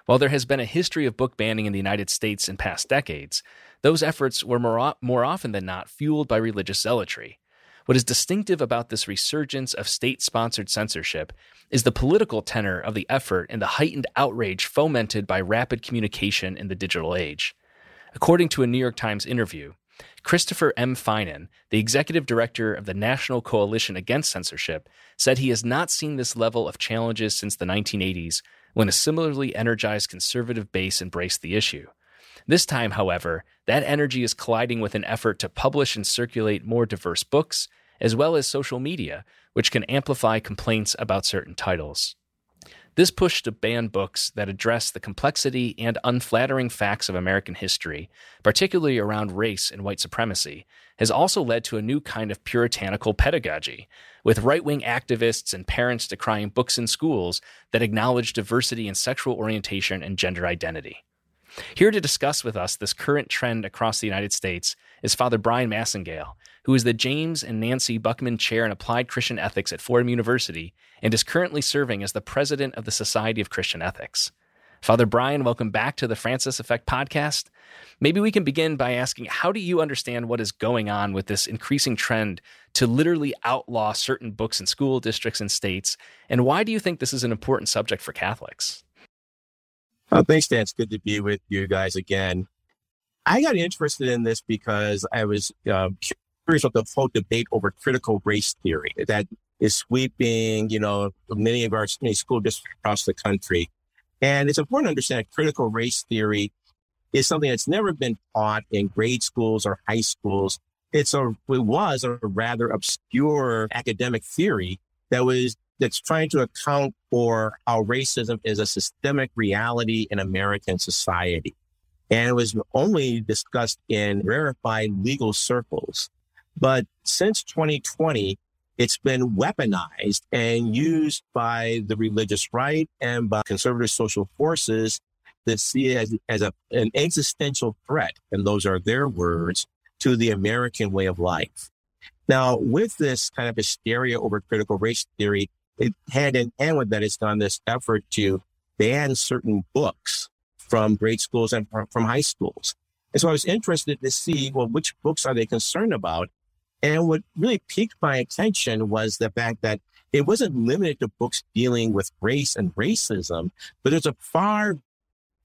While there has been a history of book banning in the United States in past decades, those efforts were more, more often than not fueled by religious zealotry. What is distinctive about this resurgence of state sponsored censorship is the political tenor of the effort and the heightened outrage fomented by rapid communication in the digital age. According to a New York Times interview, Christopher M. Finan, the executive director of the National Coalition Against Censorship, said he has not seen this level of challenges since the 1980s when a similarly energized conservative base embraced the issue. This time, however, that energy is colliding with an effort to publish and circulate more diverse books, as well as social media, which can amplify complaints about certain titles. This push to ban books that address the complexity and unflattering facts of American history, particularly around race and white supremacy, has also led to a new kind of puritanical pedagogy, with right wing activists and parents decrying books in schools that acknowledge diversity in sexual orientation and gender identity. Here to discuss with us this current trend across the United States is Father Bryan Massingale, who is the James and Nancy Buckman Chair in Applied Christian Ethics at Fordham University and is currently serving as the president of the Society of Christian Ethics. Father Bryan, welcome back to the Francis Effect podcast. Maybe we can begin by asking how do you understand what is going on with this increasing trend to literally outlaw certain books in school districts and states? And why do you think this is an important subject for Catholics? Oh, thanks, Dan. It's good to be with you guys again. I got interested in this because I was um, curious about the whole debate over critical race theory that is sweeping, you know, many of our many school districts across the country. And it's important to understand that critical race theory is something that's never been taught in grade schools or high schools. It's a, it was a rather obscure academic theory that was that's trying to account for how racism is a systemic reality in American society. And it was only discussed in rarefied legal circles. But since 2020, it's been weaponized and used by the religious right and by conservative social forces that see it as, as a, an existential threat. And those are their words to the American way of life. Now, with this kind of hysteria over critical race theory, it hand in hand with that, it's done this effort to ban certain books from grade schools and from high schools. And so I was interested to see, well, which books are they concerned about? And what really piqued my attention was the fact that it wasn't limited to books dealing with race and racism, but there's a far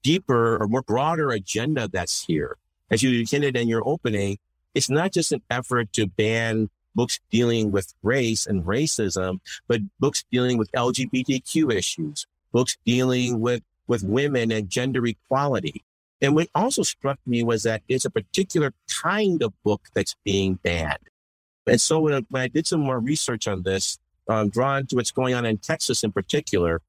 deeper or more broader agenda that's here. As you hinted in your opening, it's not just an effort to ban books dealing with race and racism, but books dealing with LGBTQ issues, books dealing with, with women and gender equality. And what also struck me was that it's a particular kind of book that's being banned. And so when I, when I did some more research on this, I'm drawn to what's going on in Texas in particular.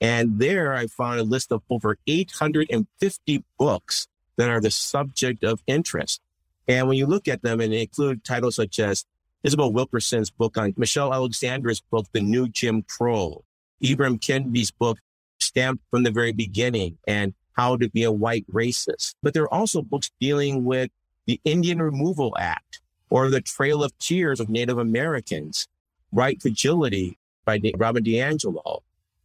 And there I found a list of over 850 books that are the subject of interest. And when you look at them and they include titles such as Isabel Wilkerson's book on Michelle Alexander's book, The New Jim Crow, Ibram Kendi's book, Stamped from the Very Beginning, and How to Be a White Racist. But there are also books dealing with the Indian Removal Act or The Trail of Tears of Native Americans, White Fragility by Robin DiAngelo.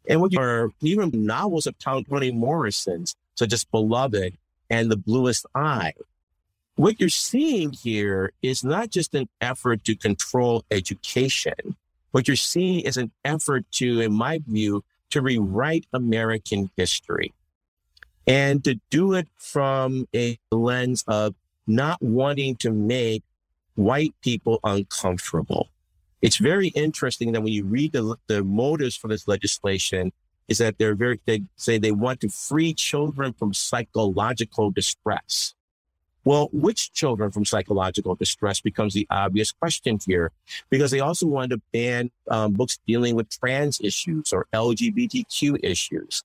And what you are even novels of Toni Morrison's, such as Beloved and The Bluest Eye. What you're seeing here is not just an effort to control education. What you're seeing is an effort to, in my view, to rewrite American history and to do it from a lens of not wanting to make white people uncomfortable. It's very interesting that when you read the, the motives for this legislation, is that they're very, they say they want to free children from psychological distress. Well, which children from psychological distress becomes the obvious question here, because they also wanted to ban um, books dealing with trans issues or LGBTQ issues.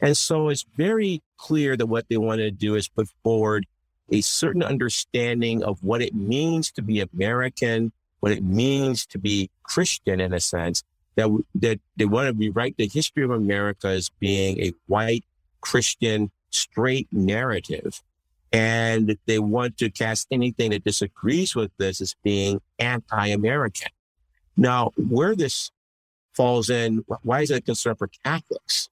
And so it's very clear that what they wanted to do is put forward a certain understanding of what it means to be American, what it means to be Christian in a sense, that, that they want to rewrite the history of America as being a white Christian straight narrative and they want to cast anything that disagrees with this as being anti-American. Now, where this falls in, why is it a concern for Catholics?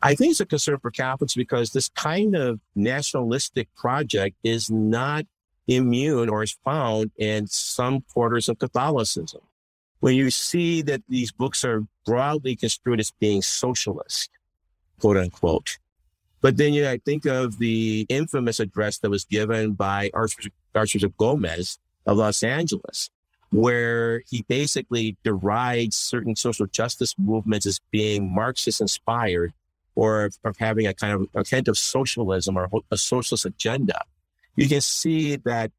I think it's a concern for Catholics because this kind of nationalistic project is not immune or is found in some quarters of Catholicism. When you see that these books are broadly construed as being socialist, quote unquote. But then you know, think of the infamous address that was given by Archbishop, Archbishop Gomez of Los Angeles, where he basically derides certain social justice movements as being Marxist inspired or of, having a kind of a kind of socialism or a socialist agenda. You can see that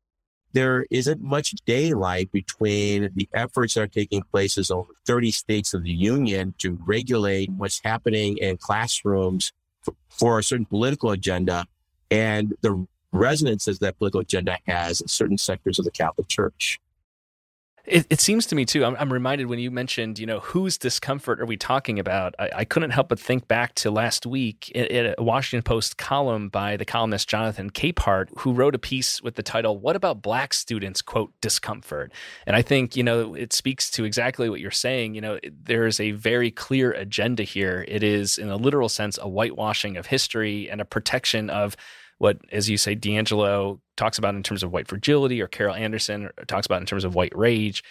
there isn't much daylight between the efforts that are taking place in over 30 states of the union to regulate what's happening in classrooms for, for a certain political agenda and the resonances that political agenda has in certain sectors of the Catholic Church. It, it, seems to me too. I'm, I'm, reminded when you mentioned, you know, whose discomfort are we talking about? I, I couldn't help but think back to last week in, in, a Washington Post column by the columnist Jonathan Capehart, who wrote a piece with the title "What about Black students?" quote discomfort. And I think you know it speaks to exactly what you're saying. You know, there is a very clear agenda here. It is, in a literal sense, a whitewashing of history and a protection of what, as you say, DiAngelo talks about in terms of white fragility, or Carol Anderson talks about in terms of white rage.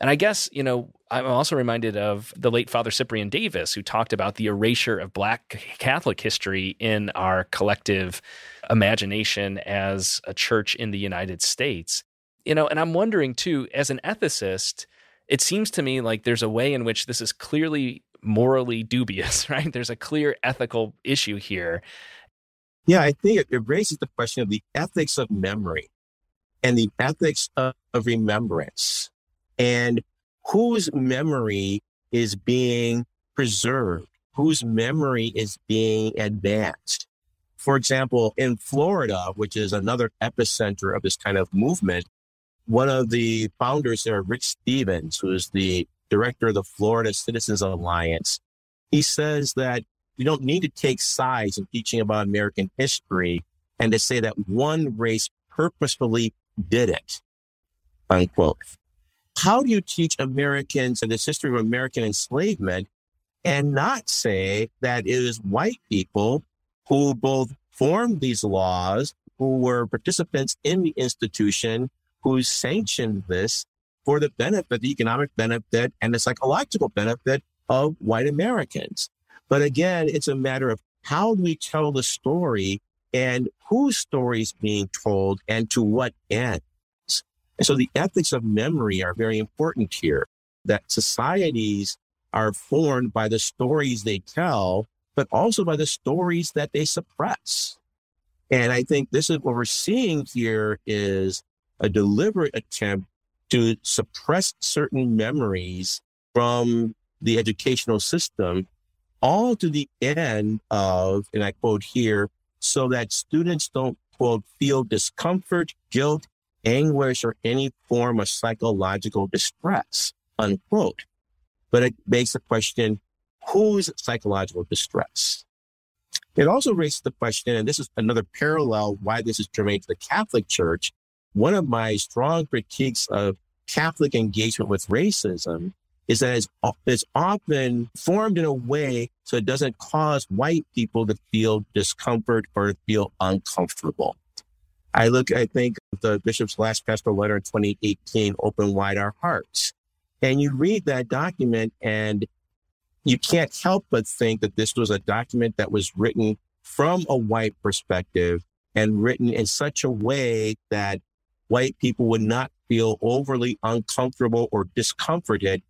And I guess, you know, I'm also reminded of the late Father Cyprian Davis, who talked about the erasure of Black Catholic history in our collective imagination as a church in the United States. You know, and I'm wondering too, as an ethicist, it seems to me like there's a way in which this is clearly morally dubious, [laughs] right? There's a clear ethical issue here. Yeah, I think it, raises the question of the ethics of memory and the ethics of, of remembrance and whose memory is being preserved, whose memory is being advanced. For example, in Florida, which is another epicenter of this kind of movement, one of the founders there, Rick Stevens, who is the director of the Florida Citizens Alliance, he says that we don't need to take sides in teaching about American history and to say that one race purposefully did it, unquote. How do you teach Americans and this history of American enslavement and not say that it is white people who both formed these laws, who were participants in the institution, who sanctioned this for the benefit, the economic benefit and the psychological benefit of white Americans? But again, it's a matter of how do we tell the story and whose story is being told and to what ends. And so the ethics of memory are very important here, that societies are formed by the stories they tell, but also by the stories that they suppress. And I think this is what we're seeing here is a deliberate attempt to suppress certain memories from the educational system all to the end of, and I quote here, so that students don't, quote, feel discomfort, guilt, anguish, or any form of psychological distress, unquote. But it makes the question, whose psychological distress? It also raises the question, and this is another parallel why this is germane to the Catholic Church. One of my strong critiques of Catholic engagement with racism is that it's, it's often formed in a way so it doesn't cause white people to feel discomfort or feel uncomfortable. I look, I think the bishop's last pastoral letter in 2018, Open Wide Our Hearts. And you read that document and you can't help but think that this was a document that was written from a white perspective and written in such a way that white people would not feel overly uncomfortable or discomforted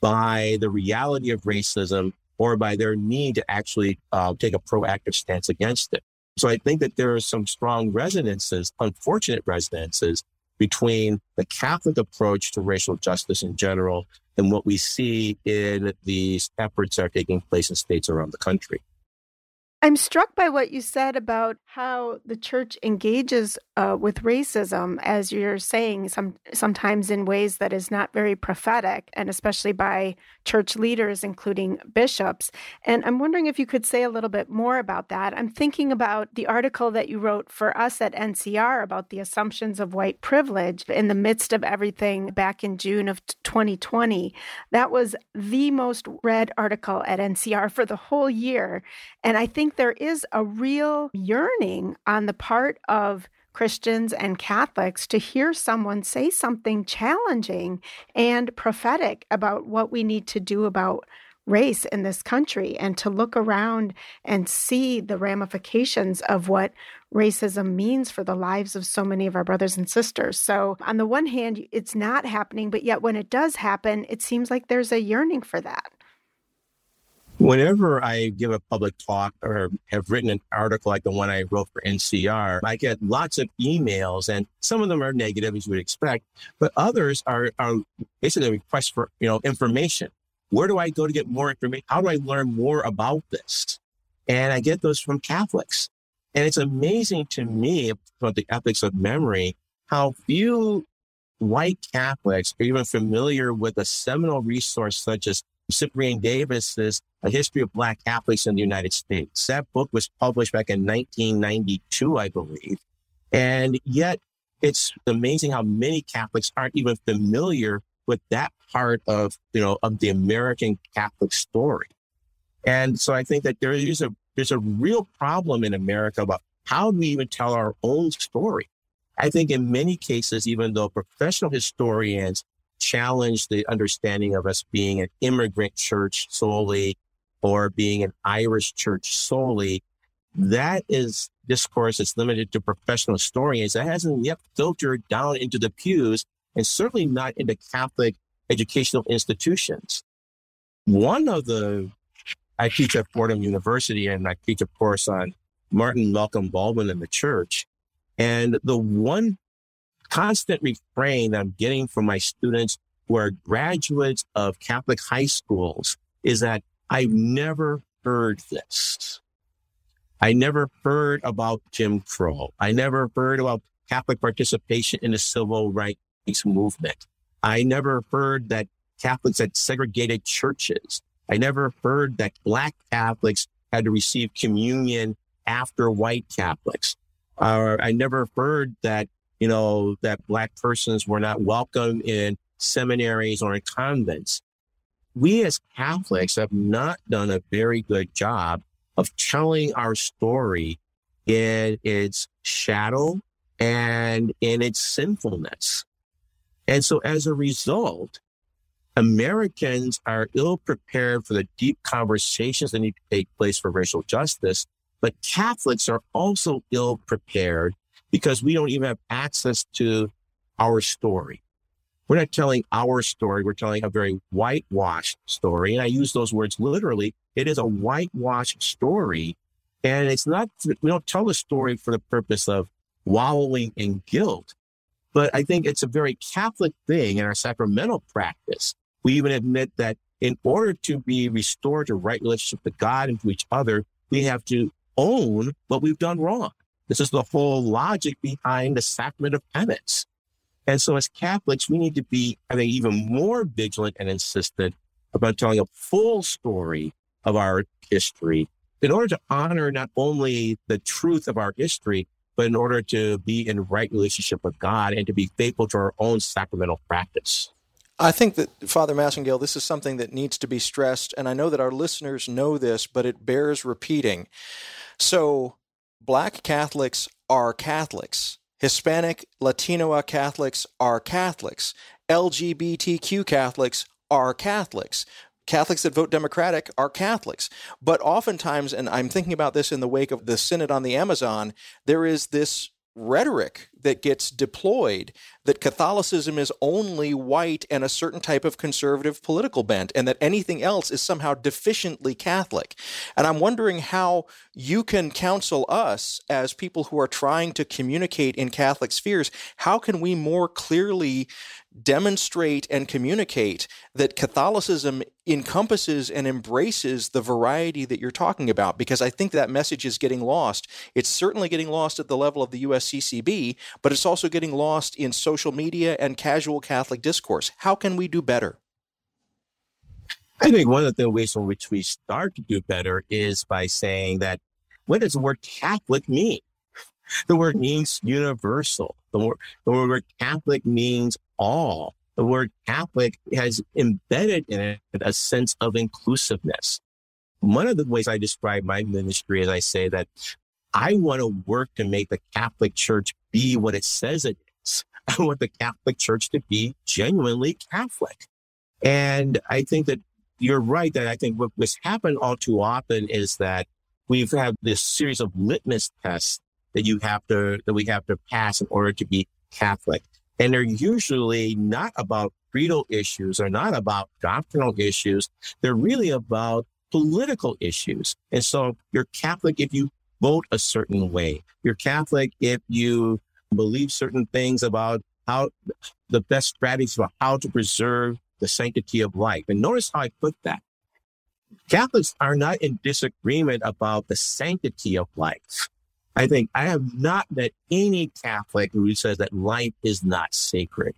by the reality of racism or by their need to actually uh, take a proactive stance against it. So I think that there are some strong resonances, unfortunate resonances between the Catholic approach to racial justice in general and what we see in these efforts that are taking place in states around the country. I'm struck by what you said about how the church engages uh, with racism, as you're saying, some sometimes in ways that is not very prophetic, and especially by church leaders, including bishops. And I'm wondering if you could say a little bit more about that. I'm thinking about the article that you wrote for us at NCR about the assumptions of white privilege in the midst of everything back in June of 2020. That was the most read article at NCR for the whole year, and I think there is a real yearning on the part of Christians and Catholics to hear someone say something challenging and prophetic about what we need to do about race in this country and to look around and see the ramifications of what racism means for the lives of so many of our brothers and sisters. So, on the one hand, it's not happening, but yet when it does happen, it seems like there's a yearning for that. Whenever I give a public talk or have written an article like the one I wrote for NCR, I get lots of emails and some of them are negative as you would expect, but others are, are basically requests for, you know, information. Where do I go to get more information? How do I learn more about this? And I get those from Catholics. And it's amazing to me about the ethics of memory, how few white Catholics are even familiar with a seminal resource such as Cyprian Davis's A History of Black Catholics in the United States. That book was published back in 1992, I believe. And yet it's amazing how many Catholics aren't even familiar with that part of, you know, of the American Catholic story. And so I think that there is a, there's a real problem in America about how do we even tell our own story? I think in many cases, even though professional historians challenge the understanding of us being an immigrant church solely or being an Irish church solely, that is discourse that's limited to professional historians that hasn't yet filtered down into the pews and certainly not into Catholic educational institutions. One of the, I teach at Fordham University and I teach a course on Martin Malcolm Baldwin and the church. And the one constant refrain I'm getting from my students who are graduates of Catholic high schools is that I've never heard this. I never heard about Jim Crow. I never heard about Catholic participation in the civil rights movement. I never heard that Catholics had segregated churches. I never heard that Black Catholics had to receive communion after white Catholics. Uh, I never heard that, you know, that Black persons were not welcome in seminaries or in convents. We as Catholics have not done a very good job of telling our story in its shadow and in its sinfulness. And so as a result, Americans are ill prepared for the deep conversations that need to take place for racial justice. But Catholics are also ill prepared because we don't even have access to our story. We're not telling our story. We're telling a very whitewashed story. And I use those words literally. It is a whitewashed story. And it's not, we don't tell the story for the purpose of wallowing in guilt. But I think it's a very Catholic thing in our sacramental practice. We even admit that in order to be restored to right relationship with God and to each other, we have to own what we've done wrong. This is the whole logic behind the sacrament of penance. And so as Catholics, we need to be, I think, even more vigilant and insistent about telling a full story of our history in order to honor not only the truth of our history, but in order to be in right relationship with God and to be faithful to our own sacramental practice. I think that, Father Massingale, this is something that needs to be stressed, and I know that our listeners know this, but it bears repeating. So, Black Catholics are Catholics. Hispanic, Latino Catholics are Catholics. LGBTQ Catholics are Catholics. Catholics that vote Democratic are Catholics. But oftentimes, and I'm thinking about this in the wake of the Synod on the Amazon, there is this rhetoric that gets deployed that Catholicism is only white and a certain type of conservative political bent, and that anything else is somehow deficiently Catholic. And I'm wondering how you can counsel us as people who are trying to communicate in Catholic spheres. How can we more clearly demonstrate and communicate that Catholicism encompasses and embraces the variety that you're talking about because I think that message is getting lost. It's certainly getting lost at the level of the USCCB, but it's also getting lost in social media and casual Catholic discourse. How can we do better? I think one of the ways in which we start to do better is by saying that what does the word Catholic mean? [laughs] The word means universal. The word, the word Catholic means all. The word Catholic has embedded in it a sense of inclusiveness. One of the ways I describe my ministry is I say that I want to work to make the Catholic Church be what it says it is. [laughs] I want the Catholic Church to be genuinely Catholic. And I think that you're right that I think what, what's happened all too often is that we've had this series of litmus tests that you have to, that we have to pass in order to be Catholic. And they're usually not about creedal issues or not about doctrinal issues. They're really about political issues. And so you're Catholic if you vote a certain way. You're Catholic if you believe certain things about how the best strategies for how to preserve the sanctity of life. And notice how I put that. Catholics are not in disagreement about the sanctity of life. I think I have not met any Catholic who says that life is not sacred.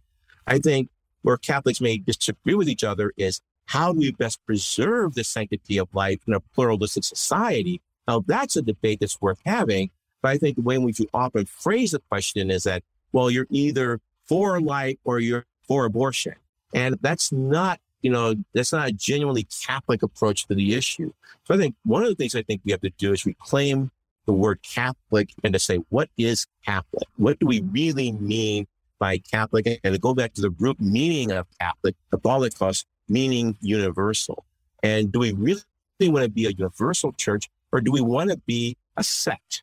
I think where Catholics may disagree with each other is how do we best preserve the sanctity of life in a pluralistic society? Now, that's a debate that's worth having. But I think the way we often phrase the question is that, well, you're either for life or you're for abortion. And that's not, you know, that's not a genuinely Catholic approach to the issue. So I think one of the things I think we have to do is reclaim the word Catholic and to say, what is Catholic? What do we mm-hmm. really mean by Catholic? And to go back to the root meaning of Catholic, Catholicos, meaning universal. And do we really want to be a universal church or do we want to be a sect?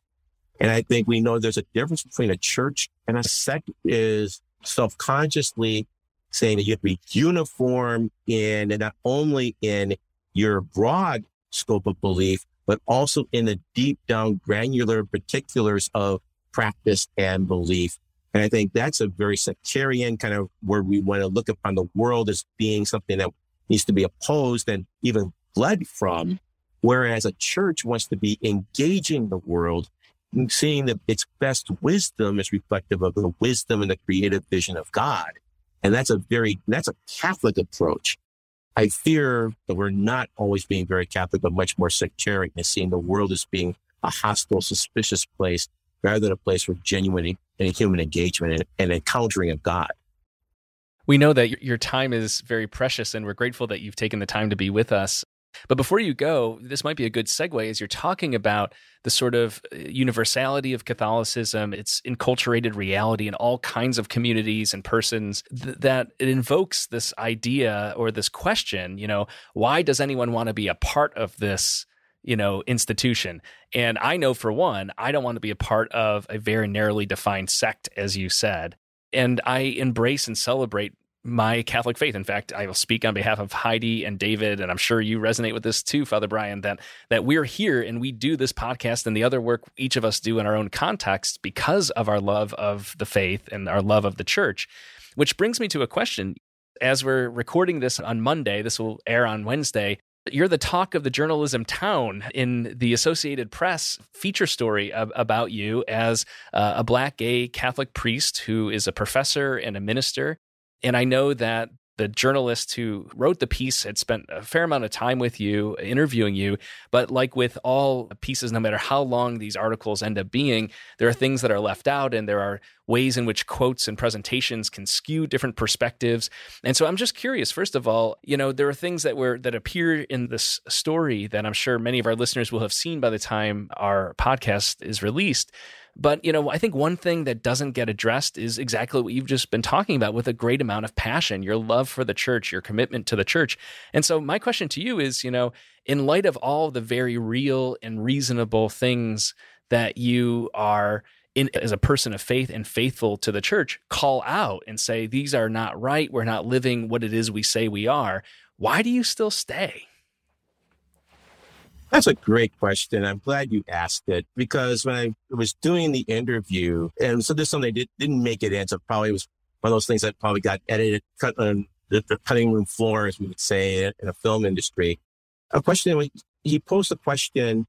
And I think we know there's a difference between a church and a sect is self-consciously saying that you have to be uniform in and not only in your broad scope of belief, but also in the deep down granular particulars of practice and belief. And I think that's a very sectarian kind of where we want to look upon the world as being something that needs to be opposed and even fled from. Mm-hmm. Whereas a church wants to be engaging the world and seeing that its best wisdom is reflective of the wisdom and the creative vision of God. And that's a very, that's a Catholic approach. I fear that we're not always being very Catholic, but much more sectarian and seeing the world as being a hostile, suspicious place rather than a place for genuine and human engagement and, and encountering of God. We know that your time is very precious, and we're grateful that you've taken the time to be with us. But before you go, this might be a good segue as you're talking about the sort of uh, universality of Catholicism, its enculturated reality in all kinds of communities and persons, th- that it invokes this idea or this question, you know, why does anyone want to be a part of this? you know institution and i know for one i don't want to be a part of a very narrowly defined sect as you said and i embrace and celebrate my Catholic faith. In fact, I will speak on behalf of Heidi and David, and I'm sure you resonate with this too, Father Bryan, that that we're here and we do this podcast and the other work each of us do in our own context because of our love of the faith and our love of the church. Which brings me to a question. As we're recording this on Monday, this will air on Wednesday. You're the talk of the journalism town in the Associated Press feature story about you as uh, a black gay Catholic priest who is a professor and a minister and I know that the journalist who wrote the piece had spent a fair amount of time with you, interviewing you. But like with all pieces, no matter how long these articles end up being, there are things that are left out and there are ways in which quotes and presentations can skew different perspectives. And so I'm just curious, first of all, you know, there are things that were that appear in this story that I'm sure many of our listeners will have seen by the time our podcast is released but, you know, I think one thing that doesn't get addressed is exactly what you've just been talking about with a great amount of passion, your love for the church, your commitment to the church. And so my question to you is, you know, in light of all the very real and reasonable things that you are in, as a person of faith and faithful to the church, call out and say, these are not right. We're not living what it is we say we are. Why do you still stay? That's a great question. I'm glad you asked it because when I was doing the interview, and so this something did, didn't make it in, so probably was one of those things that probably got edited, cut on the, the cutting room floor, as we would say in a film industry. A question, he posed a question,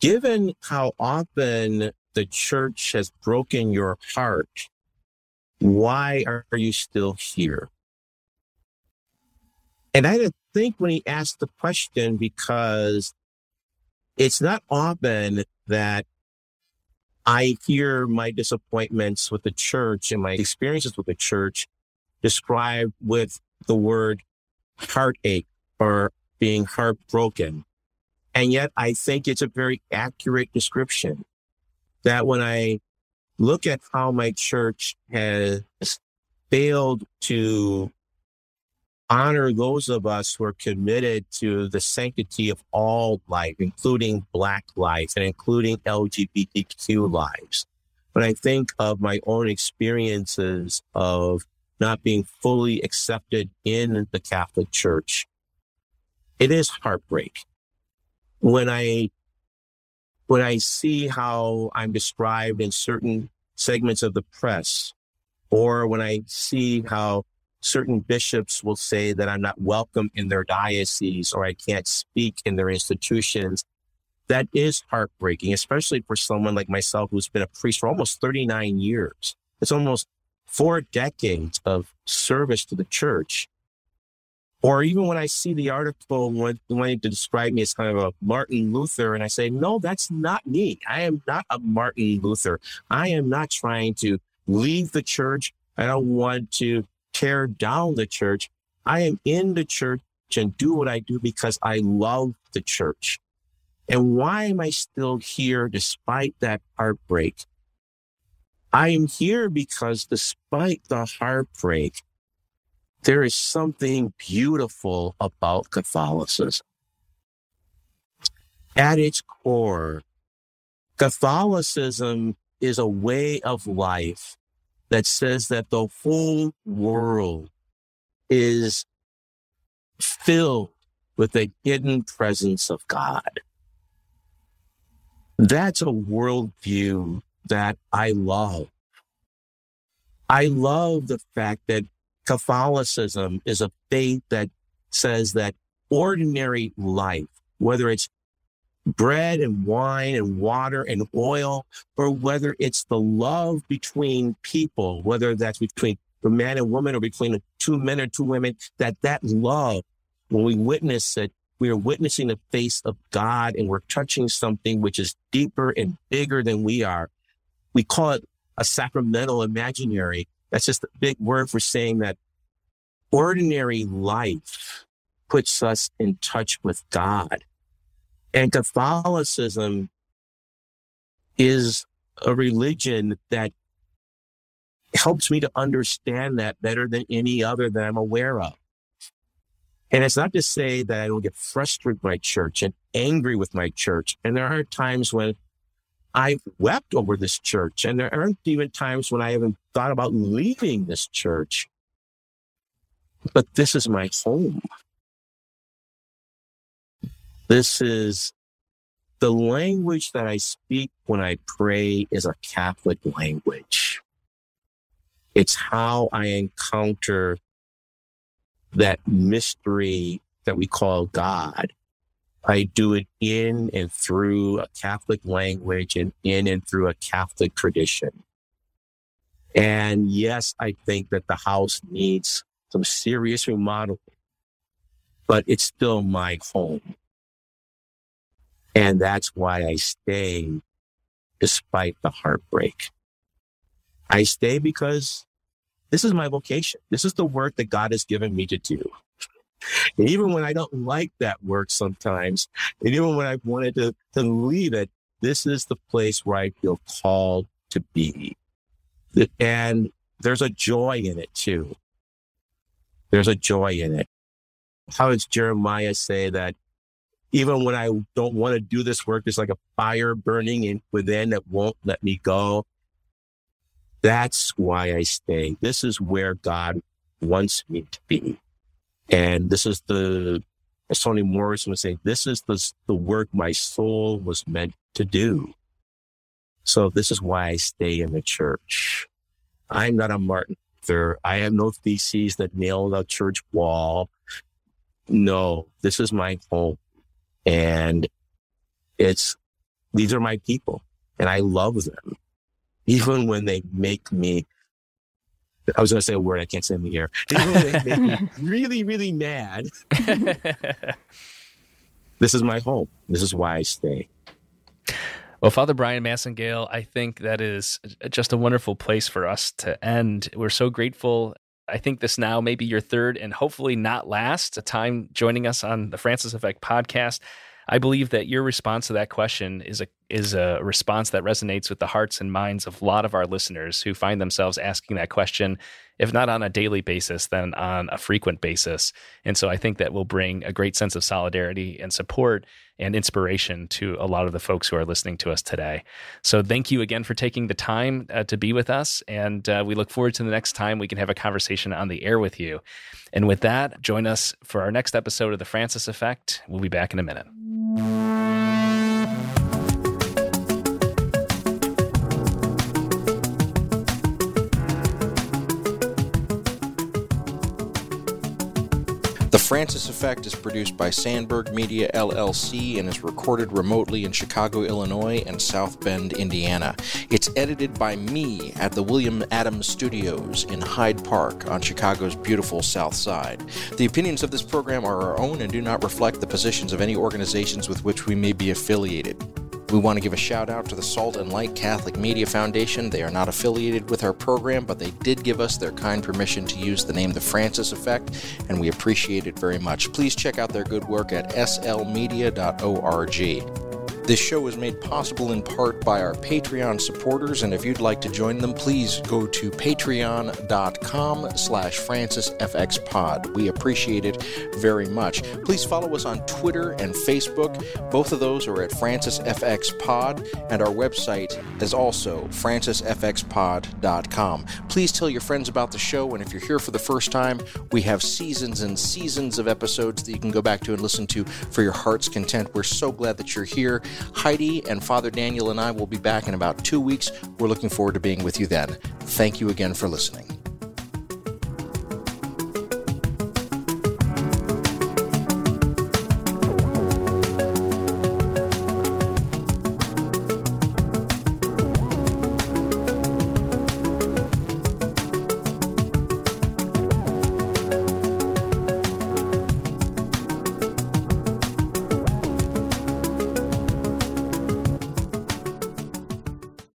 given how often the church has broken your heart, why are you still here? And I to think when he asked the question because it's not often that I hear my disappointments with the church and my experiences with the church described with the word heartache or being heartbroken. And yet I think it's a very accurate description that when I look at how my church has failed to honor those of us who are committed to the sanctity of all life, including Black life and including LGBTQ lives. When I think of my own experiences of not being fully accepted in the Catholic Church, it is heartbreak. When I when I see how I'm described in certain segments of the press, or when I see how certain bishops will say that I'm not welcome in their diocese or I can't speak in their institutions. That is heartbreaking, especially for someone like myself who's been a priest for almost 39 years. It's almost four decades of service to the church. Or even when I see the article wanting to describe me as kind of a Martin Luther, and I say, no, that's not me. I am not a Martin Luther. I am not trying to leave the church. I don't want to tear down the church. I am in the church and do what I do because I love the church. And why am I still here despite that heartbreak? I am here because despite the heartbreak, there is something beautiful about Catholicism. At its core, Catholicism is a way of life that says that the whole world is filled with the hidden presence of God. That's a worldview that I love. I love the fact that Catholicism is a faith that says that ordinary life, whether it's bread and wine and water and oil, or whether it's the love between people, whether that's between a man and woman or between two men or two women, that that love, when we witness it, we are witnessing the face of God and we're touching something which is deeper and bigger than we are. We call it a sacramental imaginary. That's just a big word for saying that ordinary life puts us in touch with God. And Catholicism is a religion that helps me to understand that better than any other that I'm aware of. And it's not to say that I don't get frustrated with my church and angry with my church. And there are times when I've wept over this church. And there aren't even times when I haven't thought about leaving this church. But this is my home. This is the language that I speak when I pray is a Catholic language. It's how I encounter that mystery that we call God. I do it in and through a Catholic language and in and through a Catholic tradition. And yes, I think that the house needs some serious remodeling, but it's still my home. And that's why I stay despite the heartbreak. I stay because this is my vocation. This is the work that God has given me to do. And even when I don't like that work sometimes, and even when I've wanted to, to leave it, this is the place where I feel called to be. And there's a joy in it too. There's a joy in it. How does Jeremiah say that even when I don't want to do this work, there's like a fire burning in within that won't let me go. That's why I stay. This is where God wants me to be. And this is the, as Toni Morrison would say, this is the, the work my soul was meant to do. So this is why I stay in the church. I'm not a Martin Luther. I have no theses that nail the church wall. No, this is my home. And it's, these are my people and I love them. Even when they make me, I was going to say a word I can't say in the air. Even when they make me [laughs] really, really mad. [laughs] this is my home. This is why I stay. Well, Father Bryan Massingale, I think that is just a wonderful place for us to end. We're so grateful I think this now may be your third and hopefully not last time joining us on the Francis Effect podcast. I believe that your response to that question is a is a response that resonates with the hearts and minds of a lot of our listeners who find themselves asking that question if not on a daily basis, then on a frequent basis. And so I think that will bring a great sense of solidarity and support and inspiration to a lot of the folks who are listening to us today. So thank you again for taking the time uh, to be with us. And uh, we look forward to the next time we can have a conversation on the air with you. And with that, join us for our next episode of The Francis Effect. We'll be back in a minute. Francis Effect is produced by Sandberg Media LLC and is recorded remotely in Chicago, Illinois and South Bend, Indiana. It's edited by me at the William Adams Studios in Hyde Park on Chicago's beautiful South Side. The opinions of this program are our own and do not reflect the positions of any organizations with which we may be affiliated. We want to give a shout out to the Salt and Light Catholic Media Foundation. They are not affiliated with our program, but they did give us their kind permission to use the name The Francis Effect, and we appreciate it very much. Please check out their good work at slmedia.org. This show is made possible in part by our Patreon supporters, and if you'd like to join them, please go to patreon.com slash francisfxpod. We appreciate it very much. Please follow us on Twitter and Facebook. Both of those are at francisfxpod, and our website is also francisfxpod.com. Please tell your friends about the show, and if you're here for the first time, we have seasons and seasons of episodes that you can go back to and listen to for your heart's content. We're so glad that you're here. Heidi and Father Daniel and I will be back in about two weeks. We're looking forward to being with you then. Thank you again for listening.